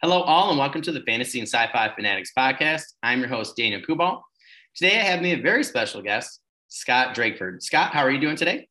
Hello, all, and welcome to the Fantasy and Sci-Fi Fanatics podcast. I'm your host, Daniel Kubal. Today, I have me a very special guest, Scott Drakeford. Scott, how are you doing today?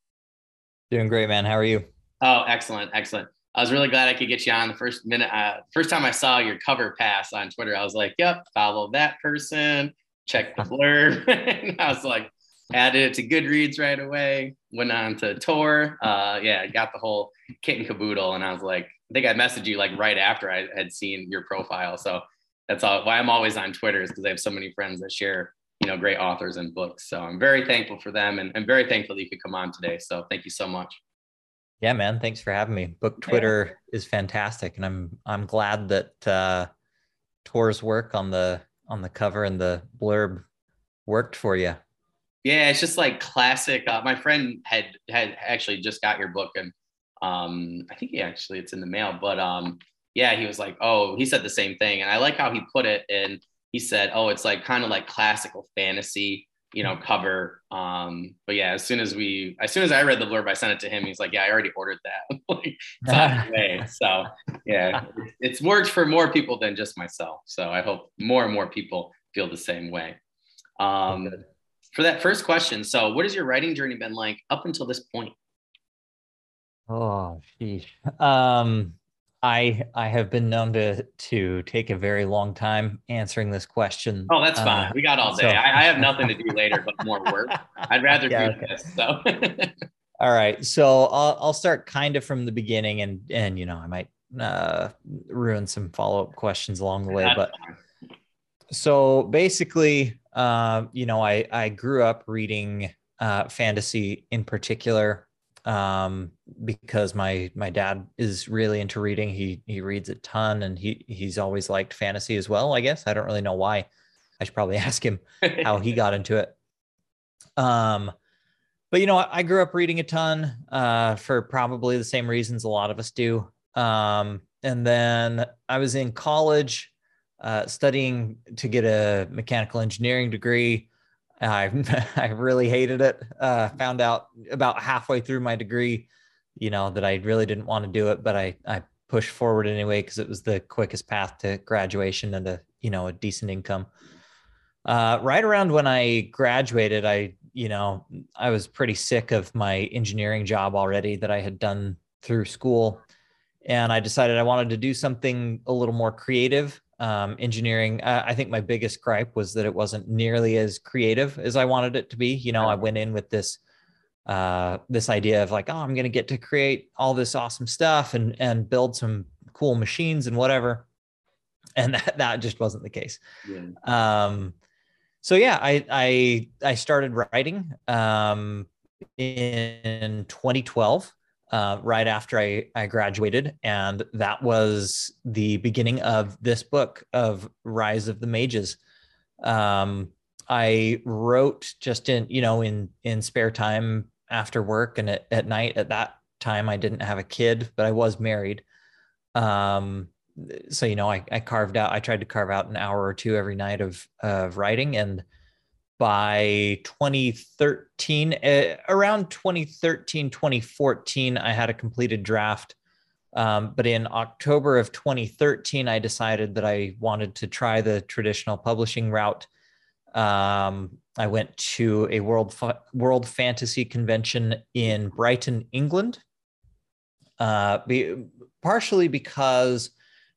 Doing great, man. How are you? Oh, excellent, excellent. I was really glad I could get you on the first minute. Uh, first time I saw your cover pass on Twitter, I was like, "Yep, follow that person, check the blurb." and I was like, added it to Goodreads right away. Went on to Tor. Uh, yeah, got the whole kit and caboodle, and I was like, I think I messaged you like right after I had seen your profile. So that's all why I'm always on Twitter is because I have so many friends that share, you know, great authors and books. So I'm very thankful for them and I'm very thankful that you could come on today. So thank you so much. Yeah, man. Thanks for having me. Book Twitter yeah. is fantastic. And I'm I'm glad that uh Tor's work on the on the cover and the blurb worked for you. Yeah, it's just like classic. Uh, my friend had had actually just got your book and um, I think he actually it's in the mail, but um, yeah, he was like, oh, he said the same thing, and I like how he put it. And he said, oh, it's like kind of like classical fantasy, you know, cover. Um, but yeah, as soon as we, as soon as I read the blurb, I sent it to him. He's like, yeah, I already ordered that. like, way. So yeah, it's worked for more people than just myself. So I hope more and more people feel the same way. Um, for that first question, so what has your writing journey been like up until this point? Oh, sheesh. Um, I I have been known to to take a very long time answering this question. Oh, that's fine. Uh, we got all day. So. I, I, have nothing to do later but more work. I'd rather yeah, do okay. this. So. all right. So I'll I'll start kind of from the beginning, and and you know I might uh, ruin some follow up questions along the way, that's but. Fine. So basically, uh, you know, I I grew up reading uh, fantasy in particular um, because my my dad is really into reading. He he reads a ton, and he he's always liked fantasy as well. I guess I don't really know why. I should probably ask him how he got into it. Um, but you know, I, I grew up reading a ton uh, for probably the same reasons a lot of us do. Um, and then I was in college uh, studying to get a mechanical engineering degree. I I really hated it. Uh, found out about halfway through my degree, you know, that I really didn't want to do it, but I I pushed forward anyway because it was the quickest path to graduation and a you know a decent income. Uh, right around when I graduated, I you know I was pretty sick of my engineering job already that I had done through school, and I decided I wanted to do something a little more creative um, engineering. Uh, I think my biggest gripe was that it wasn't nearly as creative as I wanted it to be. You know, I went in with this uh, this idea of like, oh, I'm going to get to create all this awesome stuff and and build some cool machines and whatever, and that that just wasn't the case. Yeah. Um, so yeah, I I I started writing um, in 2012 uh, right after I, I graduated. And that was the beginning of this book of Rise of the Mages. Um, I wrote just in, you know, in, in spare time after work and at, at night at that time, I didn't have a kid, but I was married. Um, so, you know, I, I carved out, I tried to carve out an hour or two every night of, of writing and, by 2013 uh, around 2013 2014 i had a completed draft. Um, but in october of 2013 i decided that i wanted to try the traditional publishing route. Um, i went to a world fa- world fantasy convention in brighton england. Uh, be, partially because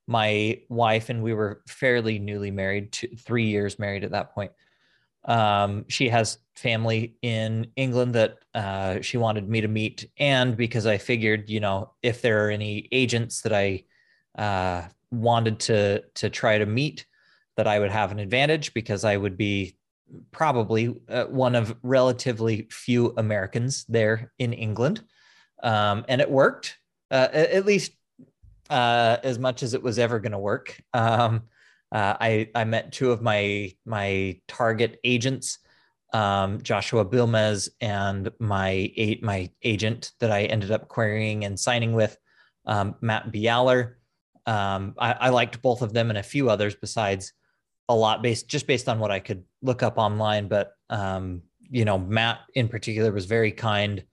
my wife and we were fairly newly married three years married at that point um, she has family in England that uh, she wanted me to meet, and because I figured, you know, if there are any agents that I uh, wanted to to try to meet, that I would have an advantage because I would be probably uh, one of relatively few Americans there in England, um, and it worked uh, at least uh, as much as it was ever going to work. Um, uh, I I met two of my my target agents, um, Joshua Bilmes and my my agent that I ended up querying and signing with, um, Matt Bialer. Um, I, I, liked both of them and a few others besides a lot based just based on what I could look up online. But um, you know, Matt in particular was very kind.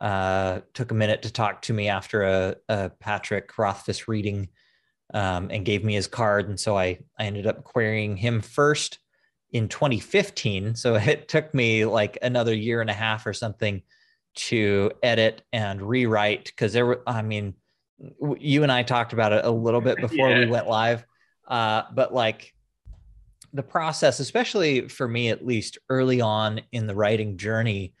Uh, took a minute to talk to me after a, a Patrick Rothfuss reading um, and gave me his card. And so I, I ended up querying him first in 2015. So it took me like another year and a half or something to edit and rewrite because there were, I mean, you and I talked about it a little bit before yeah. we went live. Uh, but like the process, especially for me, at least early on in the writing journey,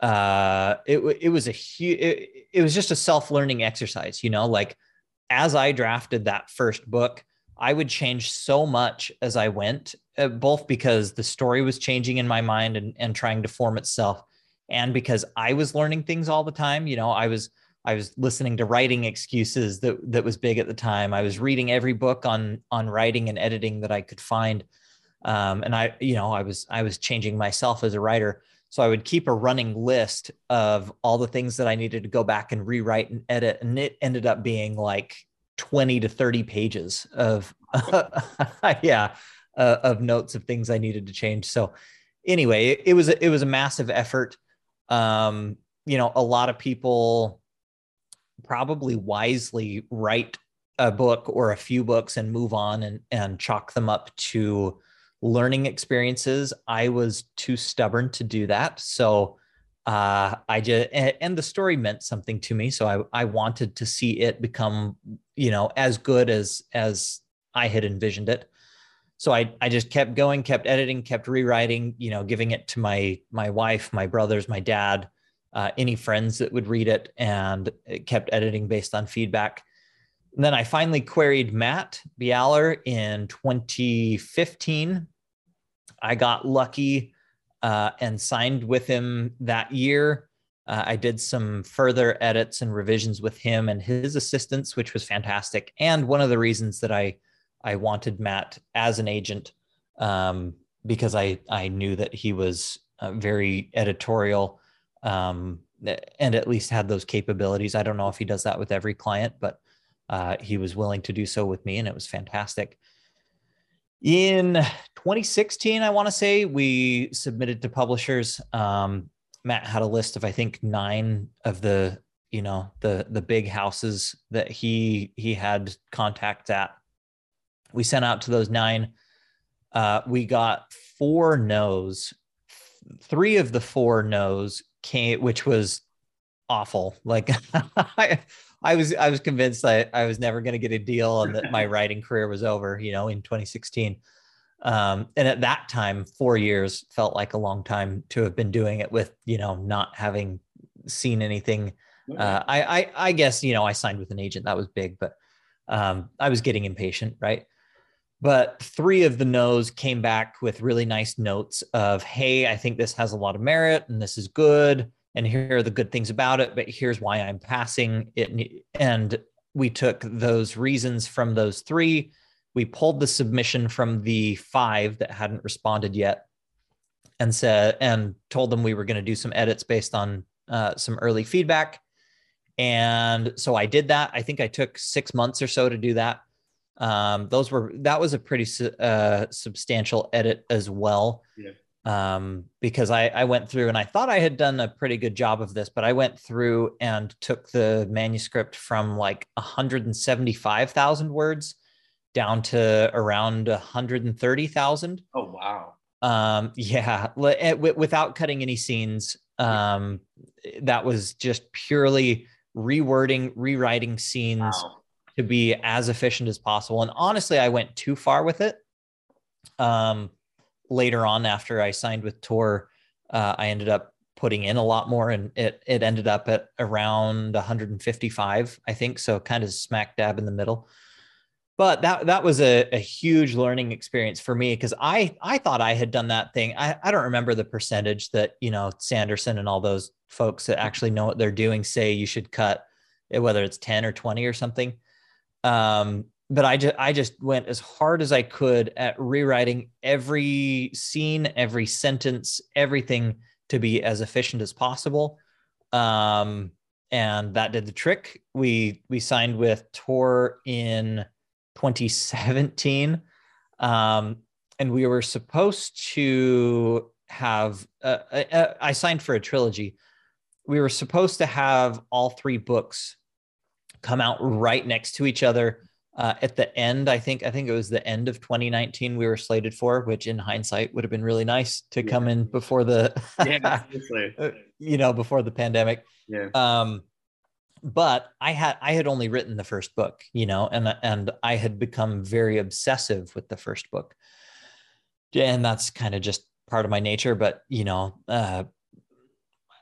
uh, it, it was a huge, it, it was just a self learning exercise, you know, like as I drafted that first book, I would change so much as I went, uh, both because the story was changing in my mind and, and trying to form itself, and because I was learning things all the time. You know, I was I was listening to writing excuses that that was big at the time. I was reading every book on on writing and editing that I could find, um, and I you know I was I was changing myself as a writer. So I would keep a running list of all the things that I needed to go back and rewrite and edit. And it ended up being like 20 to 30 pages of, yeah, uh, of notes of things I needed to change. So anyway, it, it was, a, it was a massive effort. Um, you know, a lot of people probably wisely write a book or a few books and move on and, and chalk them up to learning experiences. I was too stubborn to do that. So uh, I just, and the story meant something to me. So I, I wanted to see it become, you know, as good as, as I had envisioned it. So I, I just kept going, kept editing, kept rewriting, you know, giving it to my, my wife, my brothers, my dad, uh, any friends that would read it and it kept editing based on feedback. And then I finally queried Matt Bialer in 2015. I got lucky uh, and signed with him that year. Uh, I did some further edits and revisions with him and his assistants, which was fantastic. And one of the reasons that I I wanted Matt as an agent um, because I I knew that he was uh, very editorial um, and at least had those capabilities. I don't know if he does that with every client, but uh, he was willing to do so with me, and it was fantastic. In 2016, I want to say we submitted to publishers. Um, Matt had a list of I think nine of the you know the the big houses that he he had contacts at. We sent out to those nine. Uh, we got four no's. Three of the four no's came, which was awful. Like I was I was convinced I, I was never going to get a deal and that my writing career was over, you know, in 2016. Um, and at that time, four years felt like a long time to have been doing it with, you know, not having seen anything. Uh, I, I, I guess, you know, I signed with an agent that was big, but um, I was getting impatient, right? But three of the no's came back with really nice notes of, hey, I think this has a lot of merit and this is good and here are the good things about it, but here's why I'm passing it. And we took those reasons from those three. We pulled the submission from the five that hadn't responded yet and said, and told them we were going to do some edits based on uh, some early feedback. And so I did that. I think I took six months or so to do that. Um, those were, that was a pretty uh, substantial edit as well. Yeah um, because I, I went through and I thought I had done a pretty good job of this, but I went through and took the manuscript from like 175,000 words down to around 130,000. Oh, wow. Um, yeah, eh, without cutting any scenes. Um, that was just purely rewording, rewriting scenes wow. to be as efficient as possible. And honestly, I went too far with it. Um, later on after I signed with Tor, uh, I ended up putting in a lot more and it it ended up at around 155 i think so kind of smack dab in the middle. But that that was a, a huge learning experience for me because i i thought i had done that thing. I, I don't remember the percentage that you know sanderson and all those folks that actually know what they're doing say you should cut whether it's 10 or 20 or something. Um but I just I just went as hard as I could at rewriting every scene, every sentence, everything to be as efficient as possible. Um, and that did the trick. We we signed with Tor in 2017, um, and we were supposed to have. Uh, uh, uh, I signed for a trilogy. We were supposed to have all three books come out right next to each other uh, at the end, I think I think it was the end of 2019 we were slated for, which in hindsight would have been really nice to yeah. come in before the yeah, uh, you know before the pandemic. Yeah. Um, but I had I had only written the first book, you know, and and I had become very obsessive with the first book, and that's kind of just part of my nature. But you know, uh,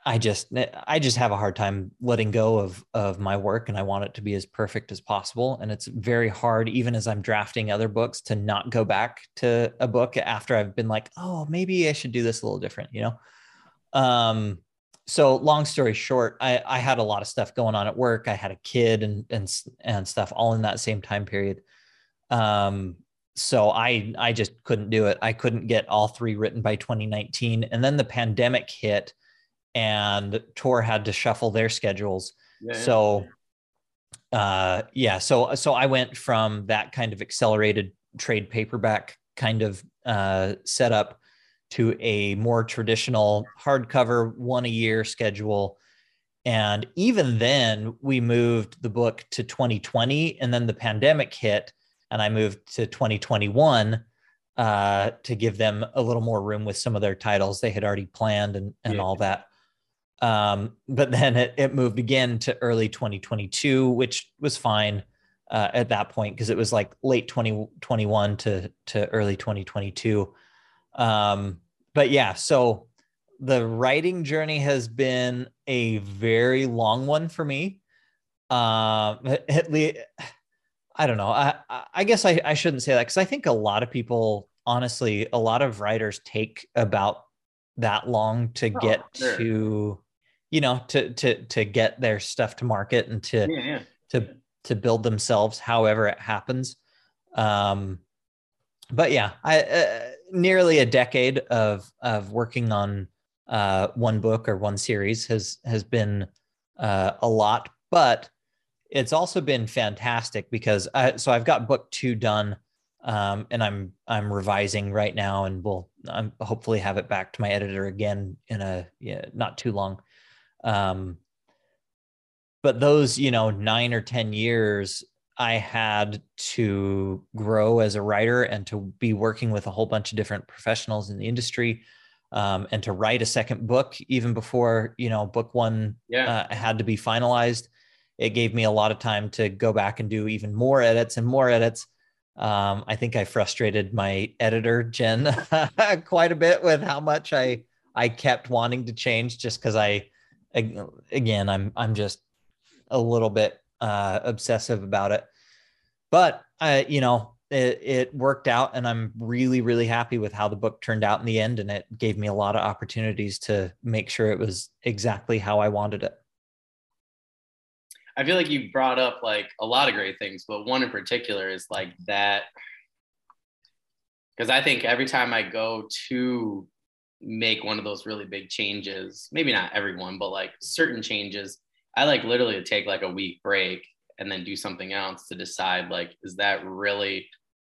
I just I just have a hard time letting go of of my work and I want it to be as perfect as possible. And it's very hard even as I'm drafting other books to not go back to a book after I've been like oh maybe I should do this a little different you know? Um so long story short I I had a lot of stuff going on at work. I had a kid and and and stuff all in that same time period. Um so I I just couldn't do it. I couldn't get all three written by 2019 and then the pandemic hit and Tor had to shuffle their schedules. Yeah. So uh yeah, so so I went from that kind of accelerated trade paperback kind of uh setup to a more traditional hardcover one a year schedule. And even then, we moved the book to 2020, and then the pandemic hit, and I moved to 2021 uh, to give them a little more room with some of their titles they had already planned and, and yeah. all that. Um, but then it, it moved again to early 2022, which was fine uh, at that point because it was like late 2021 to to early 2022. Um, but yeah, so the writing journey has been a very long one for me. Um, at least, I don't know. I I guess I, I shouldn't say that because I think a lot of people, honestly, a lot of writers take about that long to oh, get sure. to you know to to to get their stuff to market and to yeah, yeah. to to build themselves however it happens um but yeah i uh, nearly a decade of of working on uh one book or one series has has been uh a lot but it's also been fantastic because I, so I've got book two done, um, and I'm I'm revising right now, and we'll I'm hopefully have it back to my editor again in a yeah, not too long. Um, but those, you know, nine or 10 years, I had to grow as a writer and to be working with a whole bunch of different professionals in the industry. Um, and to write a second book even before you know book one yeah. uh, had to be finalized it gave me a lot of time to go back and do even more edits and more edits um, i think i frustrated my editor jen quite a bit with how much i i kept wanting to change just because i again, I'm I'm just a little bit uh, obsessive about it, but I, you know, it, it worked out, and I'm really really happy with how the book turned out in the end, and it gave me a lot of opportunities to make sure it was exactly how I wanted it. I feel like you brought up like a lot of great things, but one in particular is like that because I think every time I go to make one of those really big changes. Maybe not everyone but like certain changes. I like literally to take like a week break and then do something else to decide like is that really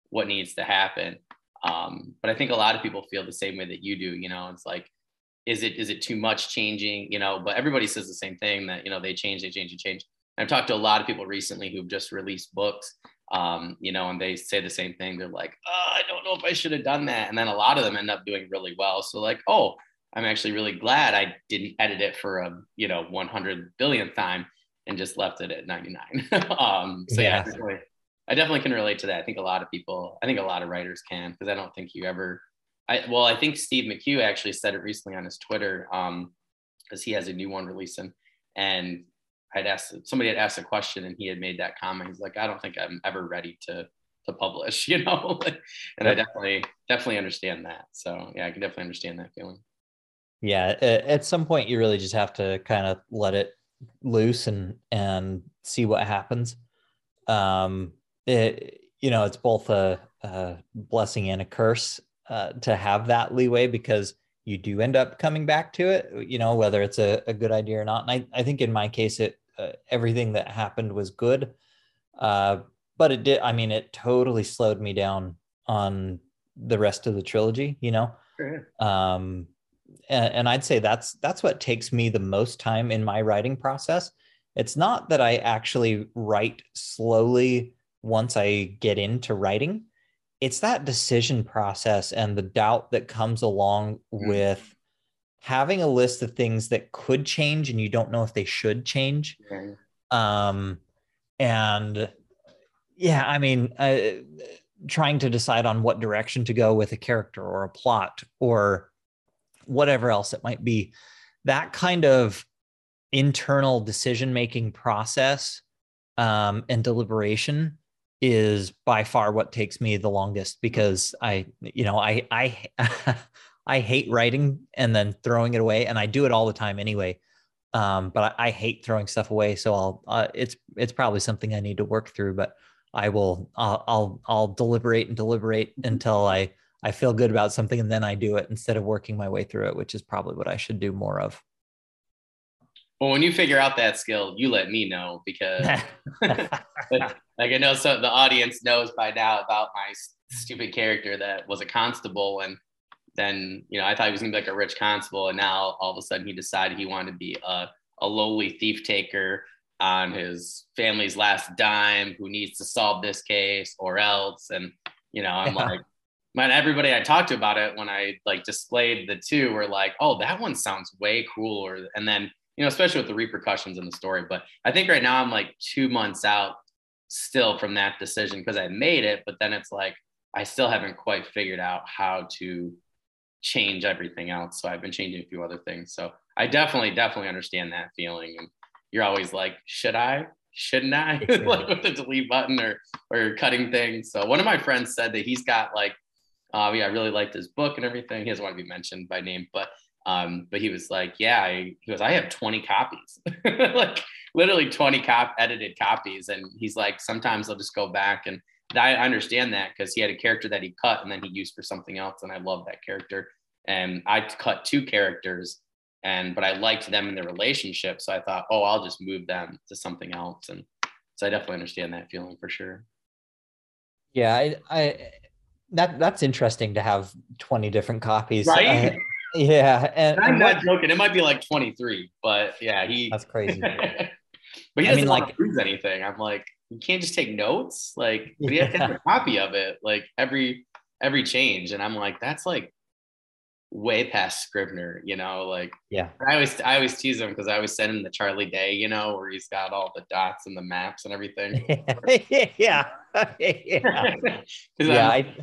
what needs to happen? Um, but i think a lot of people feel the same way that you do you know? It's like is it is it too much changing you know? But everybody says the same thing that you know they change they change they change. I've talked to a lot of people recently who've just released books um, you know, and they say the same thing. They're like, oh, I don't know if I should have done that. And then a lot of them end up doing really well. So like, oh, I'm actually really glad I didn't edit it for a, you know, 100 billionth time and just left it at 99. um, so yeah, yeah definitely, I definitely can relate to that. I think a lot of people, I think a lot of writers can, because I don't think you ever, I, well, I think Steve McHugh actually said it recently on his Twitter, um, because he has a new one releasing and I'd asked somebody had asked a question and he had made that comment. He's like, I don't think I'm ever ready to to publish, you know. and I definitely definitely understand that. So yeah, I can definitely understand that feeling. Yeah, at some point you really just have to kind of let it loose and and see what happens. Um, it you know it's both a, a blessing and a curse uh, to have that leeway because you do end up coming back to it. You know whether it's a, a good idea or not. And I I think in my case it uh, everything that happened was good. Uh, but it did, I mean, it totally slowed me down on the rest of the trilogy, you know? Sure. Um, and, and I'd say that's, that's what takes me the most time in my writing process. It's not that I actually write slowly once I get into writing, it's that decision process and the doubt that comes along mm-hmm. with having a list of things that could change and you don't know if they should change. Um, and yeah, I mean, uh, trying to decide on what direction to go with a character or a plot or whatever else it might be, that kind of internal decision making process um, and deliberation is by far what takes me the longest because I, you know, I I I hate writing and then throwing it away, and I do it all the time anyway. Um, but I, I, hate throwing stuff away, so I'll uh, it's it's probably something I need to work through. But I will I'll I'll, I'll deliberate and deliberate until I I feel good about something, and then I do it instead of working my way through it, which is probably what I should do more of. Well, when you figure out that skill, you let me know because, like I know, so the audience knows by now about my stupid character that was a constable, and then you know I thought he was gonna be like a rich constable, and now all of a sudden he decided he wanted to be a a lowly thief taker on his family's last dime who needs to solve this case or else, and you know I'm yeah. like. Man, everybody I talked to about it when I like displayed the two were like, "Oh, that one sounds way cooler." And then you know, especially with the repercussions in the story. But I think right now I'm like two months out still from that decision because I made it, but then it's like I still haven't quite figured out how to change everything else. So I've been changing a few other things. So I definitely, definitely understand that feeling. And you're always like, should I? Shouldn't I? like with the delete button or or cutting things. So one of my friends said that he's got like, uh, yeah, I really liked his book and everything. He doesn't want to be mentioned by name, but um, but he was like, yeah, I, he goes, I have 20 copies, like literally 20 cop edited copies. And he's like, sometimes I'll just go back and I understand that because he had a character that he cut and then he used for something else. And I love that character. And I cut two characters and, but I liked them in their relationship. So I thought, oh, I'll just move them to something else. And so I definitely understand that feeling for sure. Yeah. I, I that that's interesting to have 20 different copies. Right. Uh, yeah, and, I'm not joking. It might be like 23, but yeah, he. That's crazy. but he doesn't I mean, like, prove anything. I'm like, you can't just take notes, like, but yeah. he to have a copy of it, like every every change, and I'm like, that's like way past Scrivener, you know, like yeah. I always I always tease him because I always send him the Charlie Day, you know, where he's got all the dots and the maps and everything. yeah, yeah, yeah. I,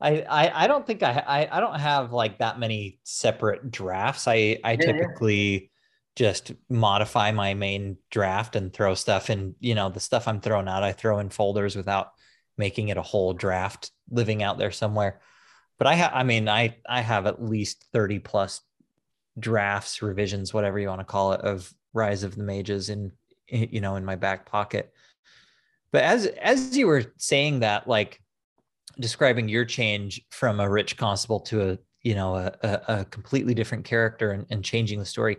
I, I, don't think I, I, I don't have like that many separate drafts. I, I yeah, typically. Just modify my main draft and throw stuff in, you know, the stuff I'm throwing out, I throw in folders without making it a whole draft living out there somewhere. But I have, I mean, I, I have at least 30 plus drafts, revisions, whatever you want to call it, of Rise of the Mages in, you know, in my back pocket. But as, as you were saying that, like, describing your change from a rich constable to a you know a, a, a completely different character and, and, changing the story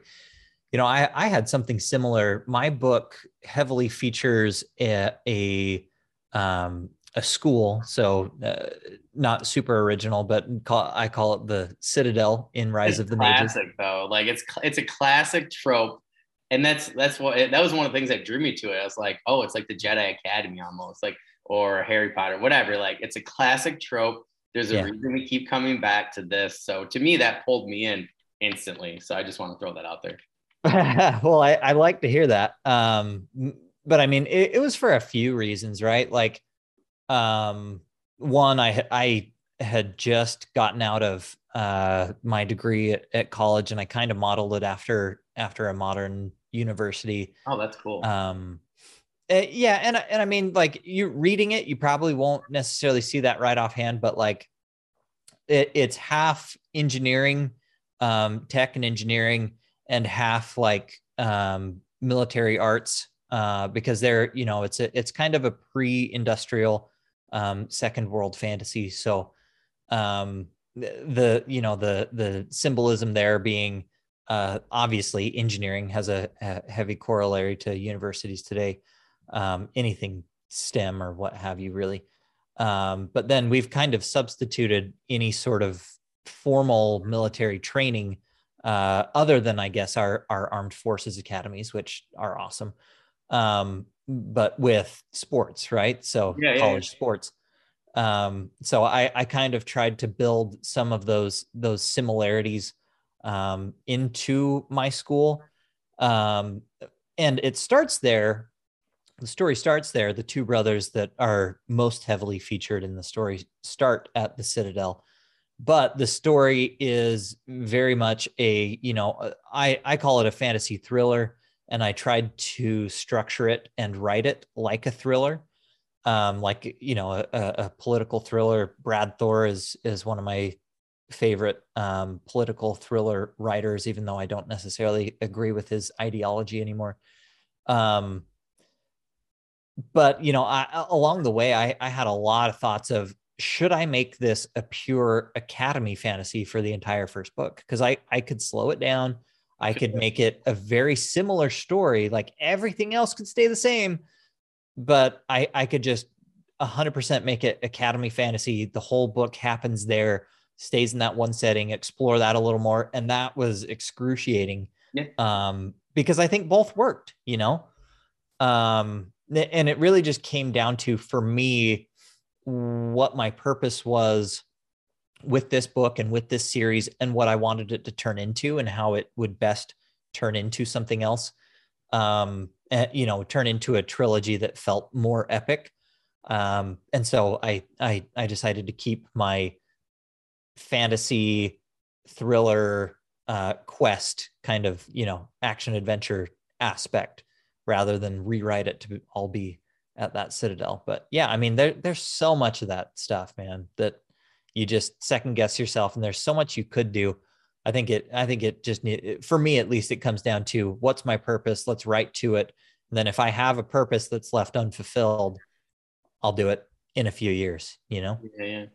you know I, I had something similar my book heavily features a, a um, a school so uh, not super original but call, i call it the citadel in rise it's of the classic mages though like it's it's a classic trope and that's that's what that was one of the things that drew me to it i was like oh it's like the jedi academy almost like or Harry Potter, whatever. Like it's a classic trope. There's a yeah. reason we keep coming back to this. So to me, that pulled me in instantly. So I just want to throw that out there. well, I, I like to hear that. Um, but I mean, it, it was for a few reasons, right? Like, um, one, I I had just gotten out of uh, my degree at, at college, and I kind of modeled it after after a modern university. Oh, that's cool. Um, uh, yeah, and and I mean, like you reading it, you probably won't necessarily see that right offhand, but like it, it's half engineering, um, tech and engineering, and half like um, military arts, uh, because they're you know it's a it's kind of a pre-industrial um, second world fantasy. So um, the, you know the the symbolism there being uh, obviously engineering has a, a heavy corollary to universities today um, anything STEM or what have you, really. Um, but then we've kind of substituted any sort of formal military training, uh, other than I guess our our armed forces academies, which are awesome. Um, but with sports, right? So yeah, college yeah, sports. Um, so I, I kind of tried to build some of those those similarities um, into my school, um, and it starts there. The story starts there. The two brothers that are most heavily featured in the story start at the Citadel, but the story is very much a you know I I call it a fantasy thriller, and I tried to structure it and write it like a thriller um, like you know a, a, political thriller. Brad Thor is is one of my favorite um, political thriller writers, even though I don't necessarily agree with his ideology anymore. Um, but you know, I, along the way, I, I had a lot of thoughts of should I make this a pure academy fantasy for the entire first book? Because I I could slow it down. I could make it a very similar story. Like everything else could stay the same, but I I could just 100% make it academy fantasy. The whole book happens there, stays in that one setting, explore that a little more and that was excruciating. Yeah. Um because I think both worked, you know. Um and it really just came down to for me what my purpose was with this book and with this series and what I wanted it to turn into and how it would best turn into something else. Um, and, you know, turn into a trilogy that felt more epic. Um, and so I, I, I decided to keep my fantasy thriller uh, quest kind of, you know, action adventure aspect rather than rewrite it to all be at that citadel. But yeah, I mean, there, there's so much of that stuff, man, that you just second guess yourself and there's so much you could do. I think it, I think it just need, for me, at least it comes down to what's my purpose. Let's write to it. And then if I have a purpose that's left unfulfilled, I'll do it in a few years, you know? Yeah,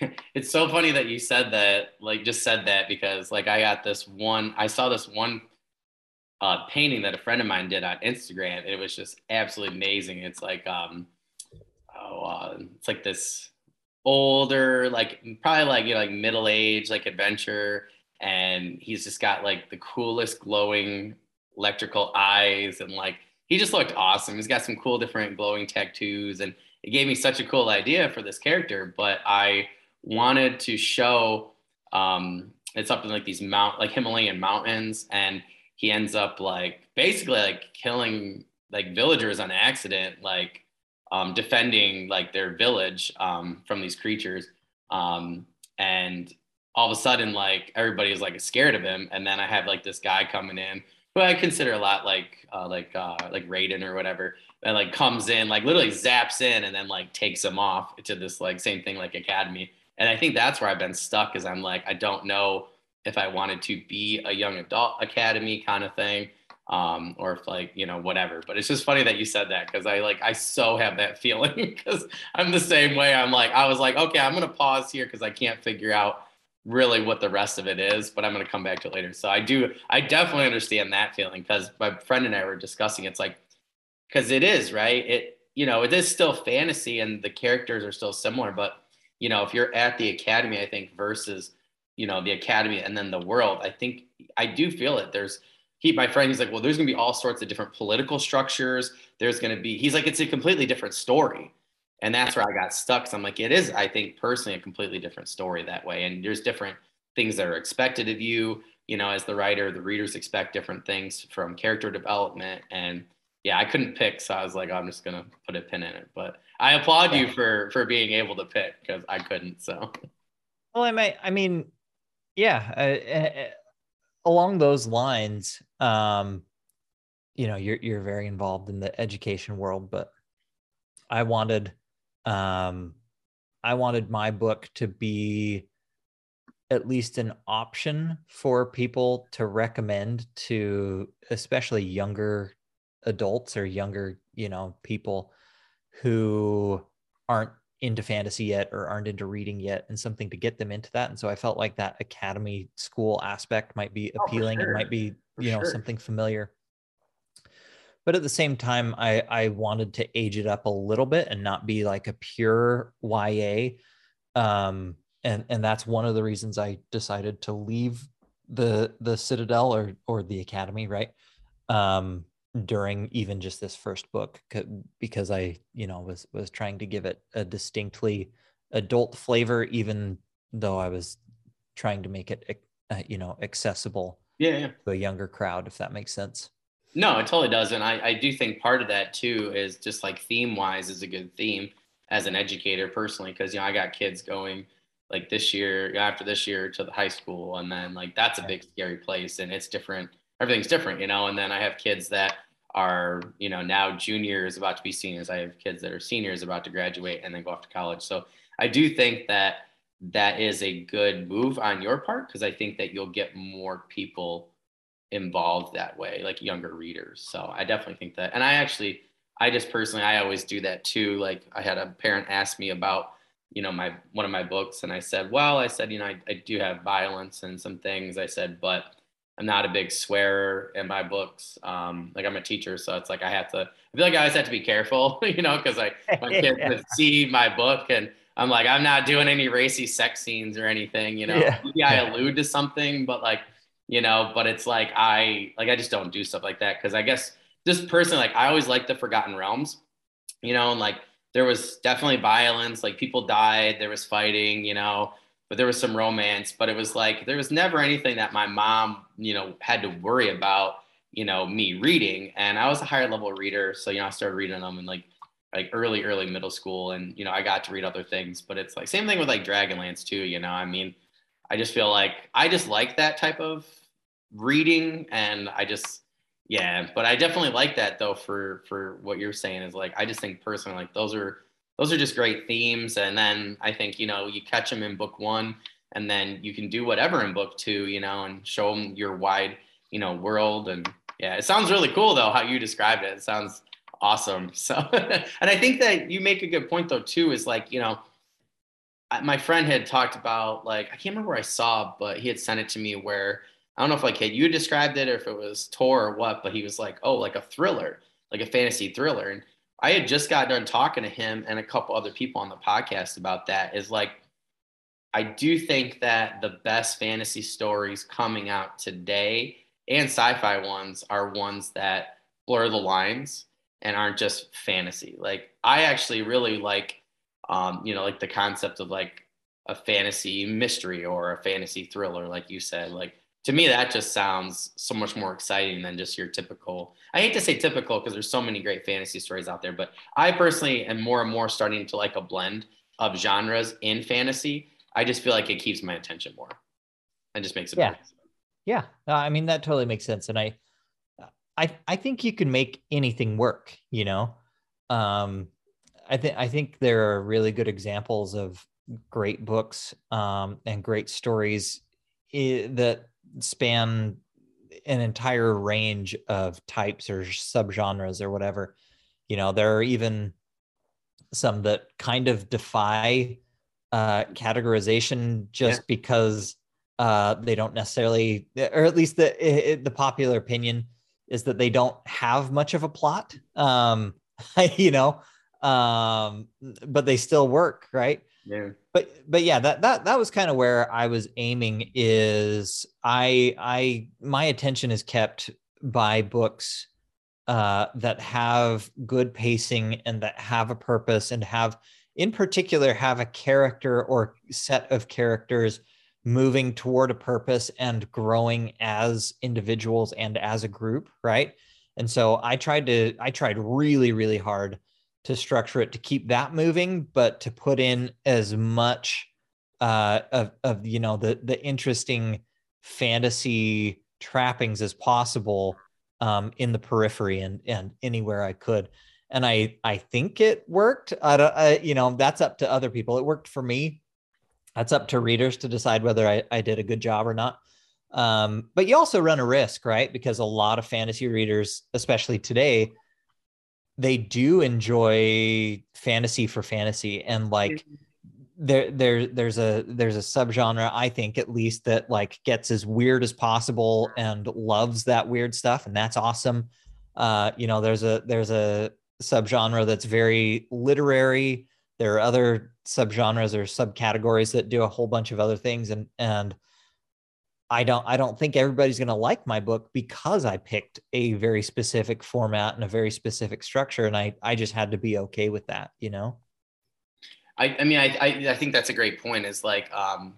yeah. it's so funny that you said that, like just said that because like I got this one, I saw this one uh, painting that a friend of mine did on Instagram. It was just absolutely amazing. It's like, um, oh, uh, it's like this older, like probably like, you know, like middle age, like adventure. And he's just got like the coolest glowing electrical eyes and like he just looked awesome. He's got some cool different glowing tattoos, and it gave me such a cool idea for this character. But I wanted to show um, it's up in like these mount like Himalayan mountains, and he ends up like basically like killing like villagers on accident, like um, defending like their village um, from these creatures. Um, and all of a sudden, like everybody is like scared of him, and then I have like this guy coming in who I consider a lot like uh, like uh, like Raiden or whatever, and like comes in, like literally zaps in, and then like takes him off to this like same thing like Academy. And I think that's where I've been stuck, is I'm like I don't know if I wanted to be a young adult Academy kind of thing, um, or if like you know whatever. But it's just funny that you said that because I like I so have that feeling because I'm the same way. I'm like I was like okay, I'm gonna pause here because I can't figure out really what the rest of it is, but I'm going to come back to it later. So I do, I definitely understand that feeling because my friend and I were discussing. It's like, because it is right. It, you know, it is still fantasy and the characters are still similar, but you know, if you're at the academy, I think versus, you know, the academy and then the world, I think I do feel it. There's, he, my friend, he's like, well, there's going to be all sorts of different political structures. There's going to be, he's like, it's a completely different story and that's where I got stuck. So I'm like, it is, I think personally, a completely different story that way. And there's different things that are expected of you. You know, as the writer, the readers expect different things from character development. And yeah, I couldn't pick, so I was like, I'm just gonna put a pin in it. But I applaud you for for being able to pick because I couldn't. So. Well, I might. I mean, yeah. Uh, uh, along those lines, um, you know, you're you're very involved in the education world, but I wanted um, I wanted my book to be at least an option for people to recommend to especially younger adults or younger, you know, people who aren't into fantasy yet or aren't into reading yet and something to get them into that. And so I felt like that academy school aspect might be appealing. Oh, sure. It might be, for you know, sure. something familiar but at the same time i i wanted to age it up a little bit and not be like a pure ya um and and that's one of the reasons i decided to leave the the citadel or or the academy right um during even just this first book because I, you know, was was trying to give it a distinctly adult flavor, even though I was trying to make it, uh, you know, accessible yeah, yeah, to a younger crowd, if that makes sense. No, it totally does, and I I do think part of that too is just like theme wise is a good theme as an educator personally because you know I got kids going like this year after this year to the high school and then like that's a big scary place and it's different everything's different, you know. And then I have kids that are, you know, now juniors about to be seniors. I have kids that are seniors about to graduate and then go off to college. So I do think that that is a good move on your part because I think that you'll get more people involved that way, like younger readers. So I definitely think that. And I actually, I just personally, I always do that too. Like I had a parent ask me about, you know, my one of my books, and I said, well, I said, you know, I, I do have violence and some things. I said, but I'm not a big swearer in my books. Um, like I'm a teacher, so it's like I have to. I feel like I always have to be careful, you know, because like my kids yeah. see my book and I'm like I'm not doing any racy sex scenes or anything, you know. Yeah. Maybe I allude to something, but like you know, but it's like I like I just don't do stuff like that because I guess just personally, like I always like the Forgotten Realms, you know, and like there was definitely violence, like people died, there was fighting, you know but there was some romance but it was like there was never anything that my mom you know had to worry about you know me reading. And i was a higher level reader so you know i started reading them in like like early early middle school. And you know i got to read other things but it's like same thing with like dragonlance too you know? I mean i just feel like i just like that type of reading and i just yeah but i definitely like that though for for what you're saying is like i just think personally like those are those are just great themes. And then I think, you know, you catch them in book one and then you can do whatever in book two, you know, and show them your wide, you know, world. And yeah, it sounds really cool though, how you described it. It sounds awesome. So, and I think that you make a good point though, too, is like, you know, my friend had talked about like, I can't remember where I saw, but he had sent it to me where, I don't know if like, hey, you described it or if it was Tor or what, but he was like, oh, like a thriller, like a fantasy thriller. And I had just got done talking to him and a couple other people on the podcast about that. Is like, I do think that the best fantasy stories coming out today and sci fi ones are ones that blur the lines and aren't just fantasy. Like, I actually really like, um, you know, like the concept of like a fantasy mystery or a fantasy thriller, like you said. Like, to me that just sounds so much more exciting than just your typical i hate to say typical because there's so many great fantasy stories out there but i personally am more and more starting to like a blend of genres in fantasy. I just feel like it keeps my attention more. And just makes it yeah. better. yeah. Uh, i mean that totally makes sense and i i i think you can make anything work you know? Um i think i think there are really good examples of great books um and great stories eh, that span an entire range of types or subgenres or whatever. You know, there are even some that kind of defy uh, categorization just yeah. because uh, they don't necessarily, or at least the the popular opinion is that they don't have much of a plot. Um, you know, um, but they still work, right? But but yeah, that that that was kind of where I was aiming. Is I I my attention is kept by books uh, that have good pacing and that have a purpose and have, in particular, have a character or set of characters moving toward a purpose and growing as individuals and as a group, right? And so I tried to I tried really really hard to structure it to keep that moving, but to put in as much uh, of, of you know the the interesting fantasy trappings as possible um, in the periphery and and anywhere I could. And I I think it worked. I don't, I, you know that's up to other people. It worked for me. That's up to readers to decide whether I, I did a good job or not. Um, but you also run a risk, right? Because a lot of fantasy readers, especially today, they do enjoy fantasy for fantasy and like mm-hmm. there there there's a there's a subgenre I think at least that like gets as weird as possible and loves that weird stuff and that's awesome. Uh you know there's a there's a subgenre that's very literary. There are other subgenres or subcategories that do a whole bunch of other things and and I don't I don't think everybody's going to like my book because I picked a very specific format and a very specific structure and I I just had to be okay with that, you know. I I mean I I, I think that's a great point is like um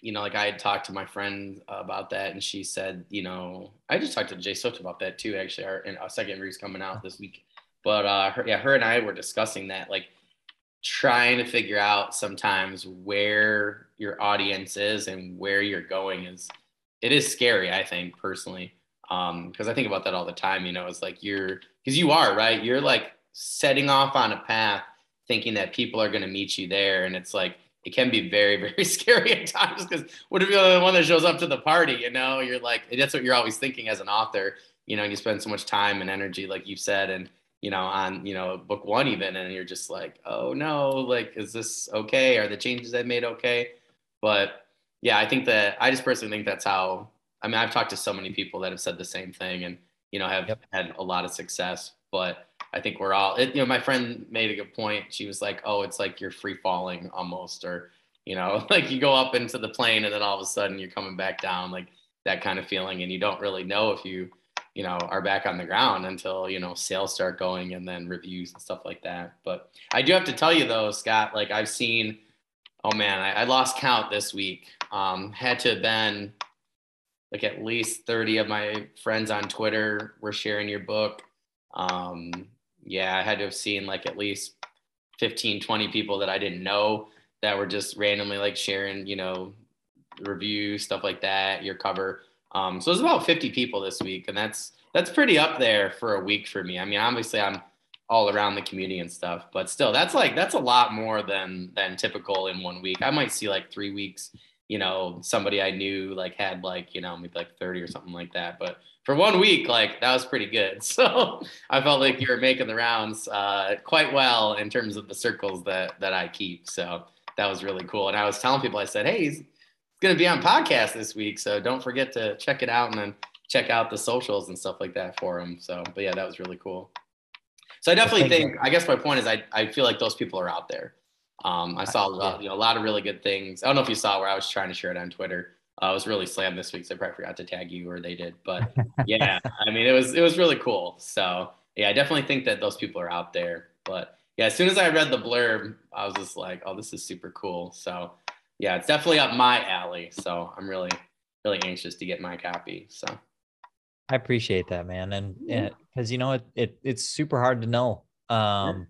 you know like I had talked to my friend about that and she said, you know, I just talked to Jay Soto about that too actually our, our second review's coming out this week. But uh her, yeah, her and I were discussing that like trying to figure out sometimes where your audience is and where you're going is it is scary i think personally. Um because i think about that all the time you know it's like you're because you are right? You're like setting off on a path thinking that people are going to meet you there and it's like it can be very very scary at times because what if you're the one that shows up to the party you know? You're like that's what you're always thinking as an author you know and you spend so much time and energy like you said and you know, on, you know, book one even, and you're just like, oh no, like, is this okay? Are the changes I made okay? But yeah, I think that I just personally think that's how, I mean, I've talked to so many people that have said the same thing and, you know, have yep. had a lot of success, but I think we're all, it, you know, my friend made a good point. She was like, oh, it's like you're free falling almost, or, you know, like you go up into the plane and then all of a sudden you're coming back down, like that kind of feeling. And you don't really know if you, you know are back on the ground until you know sales start going and then reviews and stuff like that. But i do have to tell you though scott like i've seen oh man i, I lost count this week. Um, had to have been like at least 30 of my friends on twitter were sharing your book. Um, yeah i had to have seen like at least 15 20 people that i didn't know that were just randomly like sharing you know reviews stuff like that your cover um, so was about 50 people this week, and that's that's pretty up there for a week for me. I mean, obviously I'm all around the community and stuff, but still, that's like that's a lot more than than typical in one week. I might see like three weeks. You know, somebody I knew like had like you know maybe like 30 or something like that, but for one week, like that was pretty good. So I felt like you were making the rounds uh, quite well in terms of the circles that that I keep. So that was really cool. And I was telling people, I said, hey, going to be on podcast this week. So don't forget to check it out and then check out the socials and stuff like that for him. So, but yeah, that was really cool. So I definitely think, I guess my point is I, I feel like those people are out there. Um, I saw uh, you know, a lot of really good things. I don't know if you saw where I was trying to share it on Twitter. Uh, I was really slammed this week, so I probably forgot to tag you or they did. But yeah, I mean, it was it was really cool. So yeah, I definitely think that those people are out there. But yeah, as soon as I read the blurb, I was just like, oh, this is super cool. So yeah, it's definitely up my alley. So I'm really, really anxious to get my copy. So I appreciate that, man. And because you know it, it it's super hard to know. Um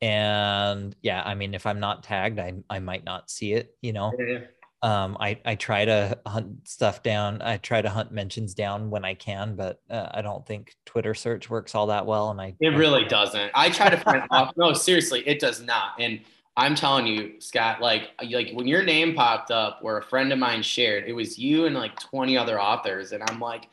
and yeah, I mean if I'm not tagged, I I might not see it, you know. Yeah. Um, I, I try to hunt stuff down. I try to hunt mentions down when I can, but uh, I don't think Twitter search works all that well. And I it really doesn't. I try to find off. No, seriously, it does not. And I'm telling you, Scott, like uh, like when your name popped up where a friend of mine shared, it was you and like 20 other authors. And I'm like,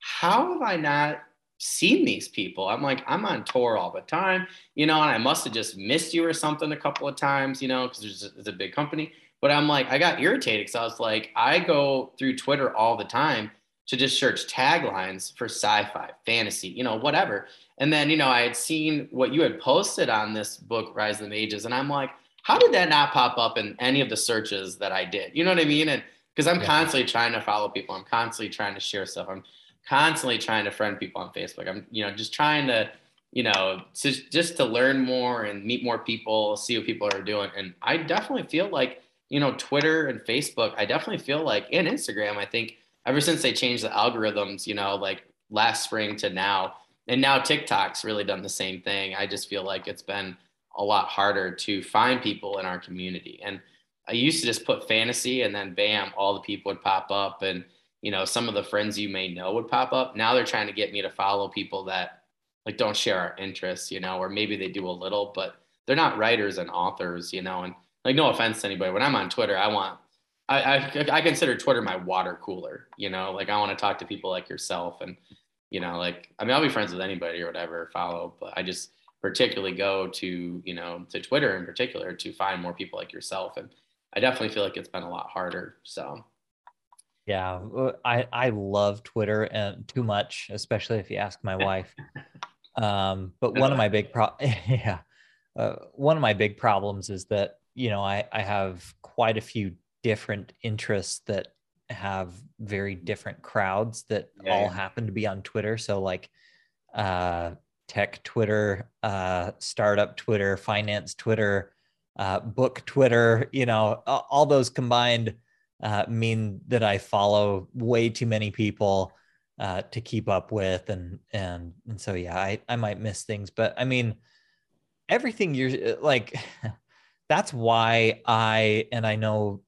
how have I not seen these people? I'm like, I'm on tour all the time, you know, and I must have just missed you or something a couple of times, you know, because there's it's a big company. But I'm like, I got irritated because I was like, I go through Twitter all the time to just search taglines for sci-fi, fantasy, you know, whatever. And then, you know, I had seen what you had posted on this book, Rise of the Mages, and I'm like, how did that not pop up in any of the searches that I did? You know what I mean? And because I'm yeah. constantly trying to follow people, I'm constantly trying to share stuff, I'm constantly trying to friend people on Facebook. I'm, you know, just trying to, you know, just just to learn more and meet more people, see what people are doing. And I definitely feel like, you know, Twitter and Facebook, I definitely feel like, and Instagram, I think ever since they changed the algorithms, you know, like last spring to now, and now TikTok's really done the same thing. I just feel like it's been a lot harder to find people in our community. And I used to just put fantasy and then bam, all the people would pop up and you know, some of the friends you may know would pop up. Now they're trying to get me to follow people that like don't share our interests, you know, or maybe they do a little, but they're not writers and authors, you know, and like no offense to anybody. When I'm on Twitter, I want I, I, I consider Twitter my water cooler, you know, like I want to talk to people like yourself and you know, like I mean, I'll be friends with anybody or whatever, follow, but I just particularly go to, you know, to Twitter in particular to find more people like yourself. And I definitely feel like it's been a lot harder. So yeah, I I love Twitter and too much, especially if you ask my wife. Um, but one of my big pro yeah, uh, one of my big problems is that you know I I have quite a few different interests that have very different crowds that Yeah, all yeah. happen to be on Twitter. So like uh tech Twitter, uh startup Twitter, finance Twitter, uh book Twitter, you know, all those combined uh mean that I follow way too many people uh to keep up with and and and so yeah, I I might miss things, but I mean everything you're like that's why I and I know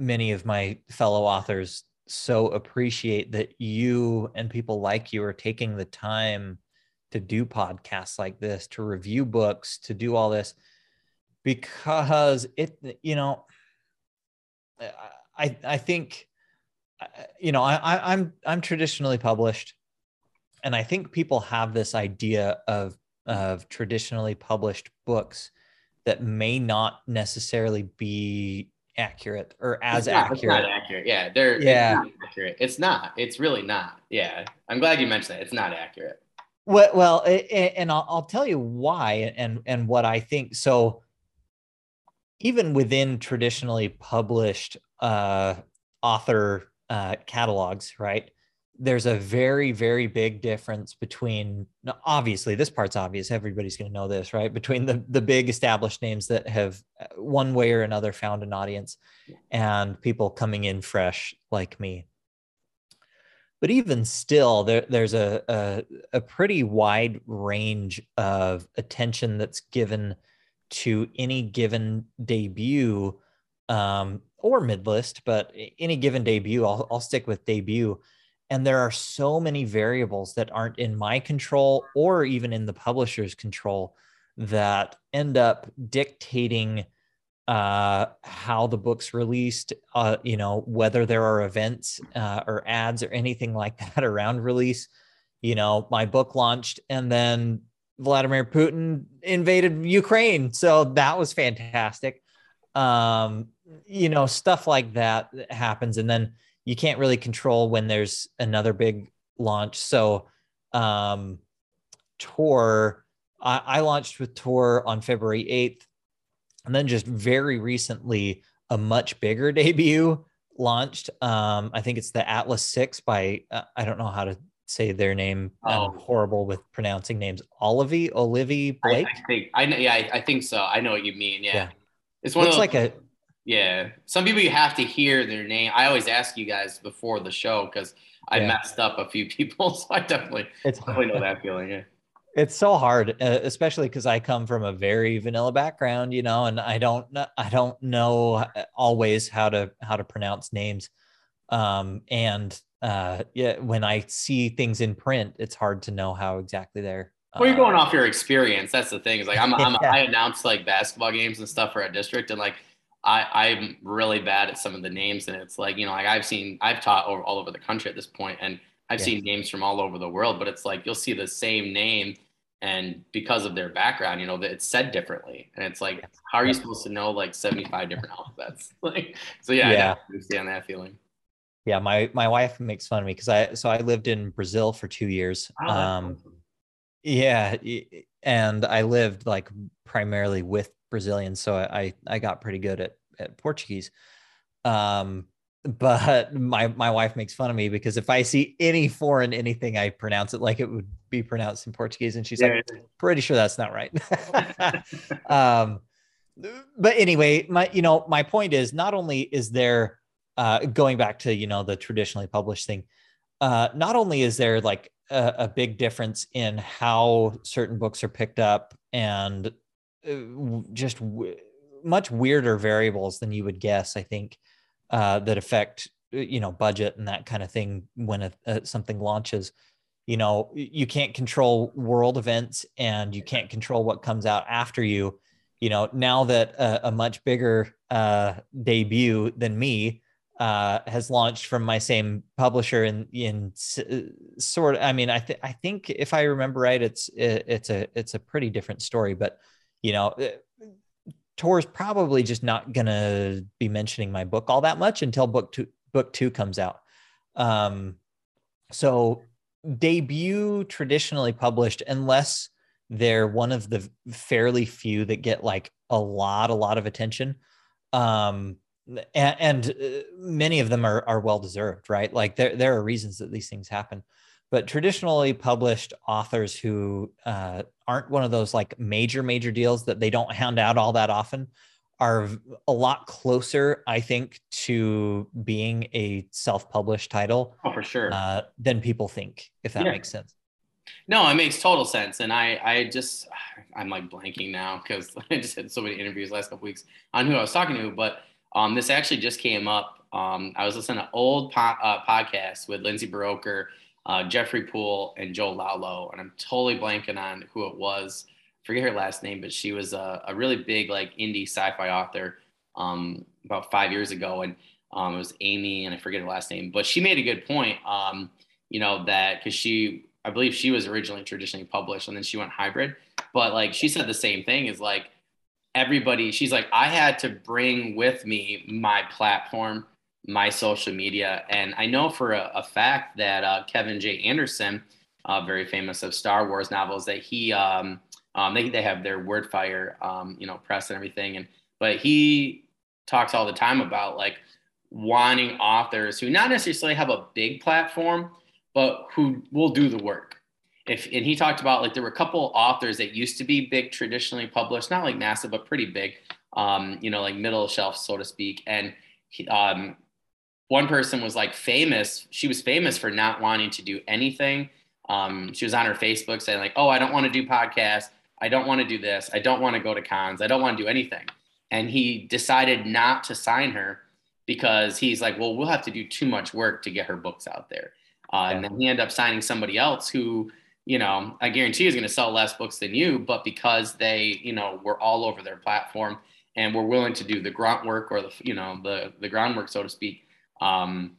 many of my fellow authors so appreciate that you and people like you are taking the time to do podcasts like this, to review books, to do all this because it you know I I think uh, you know I, I I'm I'm traditionally published and I think people have this idea of of traditionally published books that may not necessarily be accurate or as It's not- it's accurate. not accurate. Yeah, they're it's Yeah. not accurate. It's not. It's really not. Yeah, I'm glad you mentioned that. It's not accurate. Well, well, and I'll, I'll tell you why and and what I think. So, even within traditionally published uh, author uh, catalogs, right? There's a very very big difference between. Obviously, this part's obvious. Everybody's going to know this, right? Between the the big established names that have uh, one way or another found an audience, and people coming in fresh like me but even still there, there's a, a a pretty wide range of attention that's given to any given debut um, or midlist but any given debut I'll, I'll stick with debut and there are so many variables that aren't in my control or even in the publisher's control that end up dictating uh, how the book's released, uh, you know, whether there are events uh, or ads or anything like that around release. You know, my book launched and then Vladimir Putin invaded Ukraine. So that was fantastic. Um, you know, stuff like that happens. And then you can't really control when there's another big launch. So, um, Tor, I, I launched with Tor on February 8th and then just very recently a much bigger debut launched um i think it's the atlas 6 by uh, i don't know how to say their name i'm Oh. horrible with pronouncing names olivie olivie blake I think I know. Yeah, I, I think so. I know what you mean. Yeah, Yeah. it's one looks of like a Yeah, some people you have to hear their name. I always ask you guys before the show because I Yeah. messed up a few people, so I definitely it's definitely know that feeling. Yeah. it's so hard uh, especially because i come from a very vanilla background you know and i don't i don't know uh, always how to how to pronounce names um and uh yeah when i see things in print it's hard to know how exactly they're Well, you're uh, going off your experience. That's the thing. Is like I'm, I'm Yeah. I announce like basketball games and stuff for a district, and like I I'm really bad at some of the names, and it's like you know like I've seen I've taught over all over the country at this point, and I've Yeah. seen names from all over the world, but it's like you'll see the same name, and because of their background, you know that it's said differently, and it's like how are you supposed to know like 75 different alphabets? Like so yeah, Yeah. definitely understand that feeling. yeah my my wife makes fun of me because i so i lived in brazil for two years Oh, um awesome. yeah and i lived like primarily with brazilians so i i got pretty good at, at portuguese. Um but my my wife makes fun of me because if i see any foreign anything i pronounce it like it would be pronounced in portuguese and she's like pretty sure that's not right. Um but anyway my you know my point is not only is there uh going back to you know the traditionally published thing uh not only is there like a, a big difference in how certain books are picked up and just w- much weirder variables than you would guess i think uh that affect uh, you know budget and that kind of thing when a, uh, something launches. You know you can't control world events and you can't control what comes out after you. You know now that a, a much bigger uh, debut than me uh, has launched from my same publisher in in uh, sort of i mean i think i think if i remember right it's it, it's a it's a pretty different story but you know uh, Tor's probably just not gonna be mentioning my book all that much until book two book two comes out um so debut traditionally published unless they're one of the fairly few that get like a lot a lot of attention um and, and uh, many of them are, are well deserved, right? Like there, there are reasons that these things happen. But traditionally published authors who uh, aren't one of those like major, major deals that they don't hand out all that often are a lot closer, I think, to being a self-published title. Oh, for sure. Uh, than people think, if that yeah. makes sense. No, it makes total sense. And I, I just, I'm like blanking now because I just had so many interviews last couple weeks on who I was talking to. But um, this actually just came up. Um, I was listening to old po- uh, podcasts with Lindsay Buroker, uh, Jeffrey Poole, and Joe Lallo, and I'm totally blanking on who it was. Forget her last name, but she was a, a really big like indie sci-fi author um, about five years ago, and um, it was Amy, and I forget her last name, but she made a good point. Um, you know that because she I believe she was originally traditionally published and then she went hybrid. But like she said the same thing is like everybody, she's like, I had to bring with me my platform, my social media. And I know for a, a fact that uh, Kevin J. Anderson, uh, very famous of Star Wars novels, that he, um, um, they, they have their Wordfire, um, you know, press and everything. And, but he talks all the time about like wanting authors who not necessarily have a big platform, but who will do the work. If and he talked about like there were a couple authors that used to be big traditionally published, not like massive, but pretty big, um, you know, like middle shelf, so to speak. And he, um, one person was like famous. She was famous for not wanting to do anything. Um, she was on her Facebook saying like, "Oh, I don't want to do podcasts. I don't want to do this. I don't want to go to cons. I don't want to do anything." And he decided not to sign her because he's like, "Well, we'll have to do too much work to get her books out there." Uh, and then he ended up signing somebody else who, you know, I guarantee is going to sell less books than you, but because they, you know, were all over their platform and were willing to do the grunt work or the, you know, the the groundwork, so to speak, um,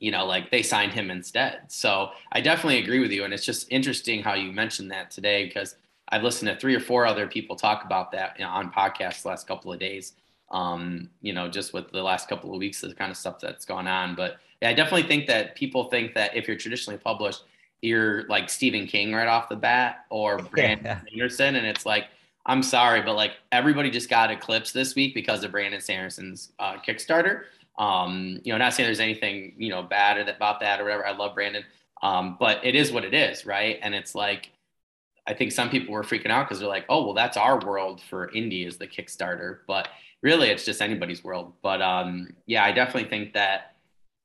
you know, like they signed him instead. So I definitely agree with you, and it's just interesting how you mentioned that today because I've listened to three or four other people talk about that you know, on podcasts the last couple of days. Um, you know, just with the last couple of weeks, the kind of stuff that's gone on, but yeah, I definitely think that people think that if you're traditionally published, you're like Stephen King right off the bat or Brandon yeah. Sanderson. And it's like, I'm sorry, but like everybody just got eclipsed this week because of Brandon Sanderson's uh, Kickstarter. Um, you know, not saying there's anything, you know, bad about that or whatever. I love Brandon. Um, but it is what it is, right? And it's like, I think some people were freaking out because they're like, oh, well, that's our world for indie is the Kickstarter. But really, it's just anybody's world. But um, yeah, I definitely think that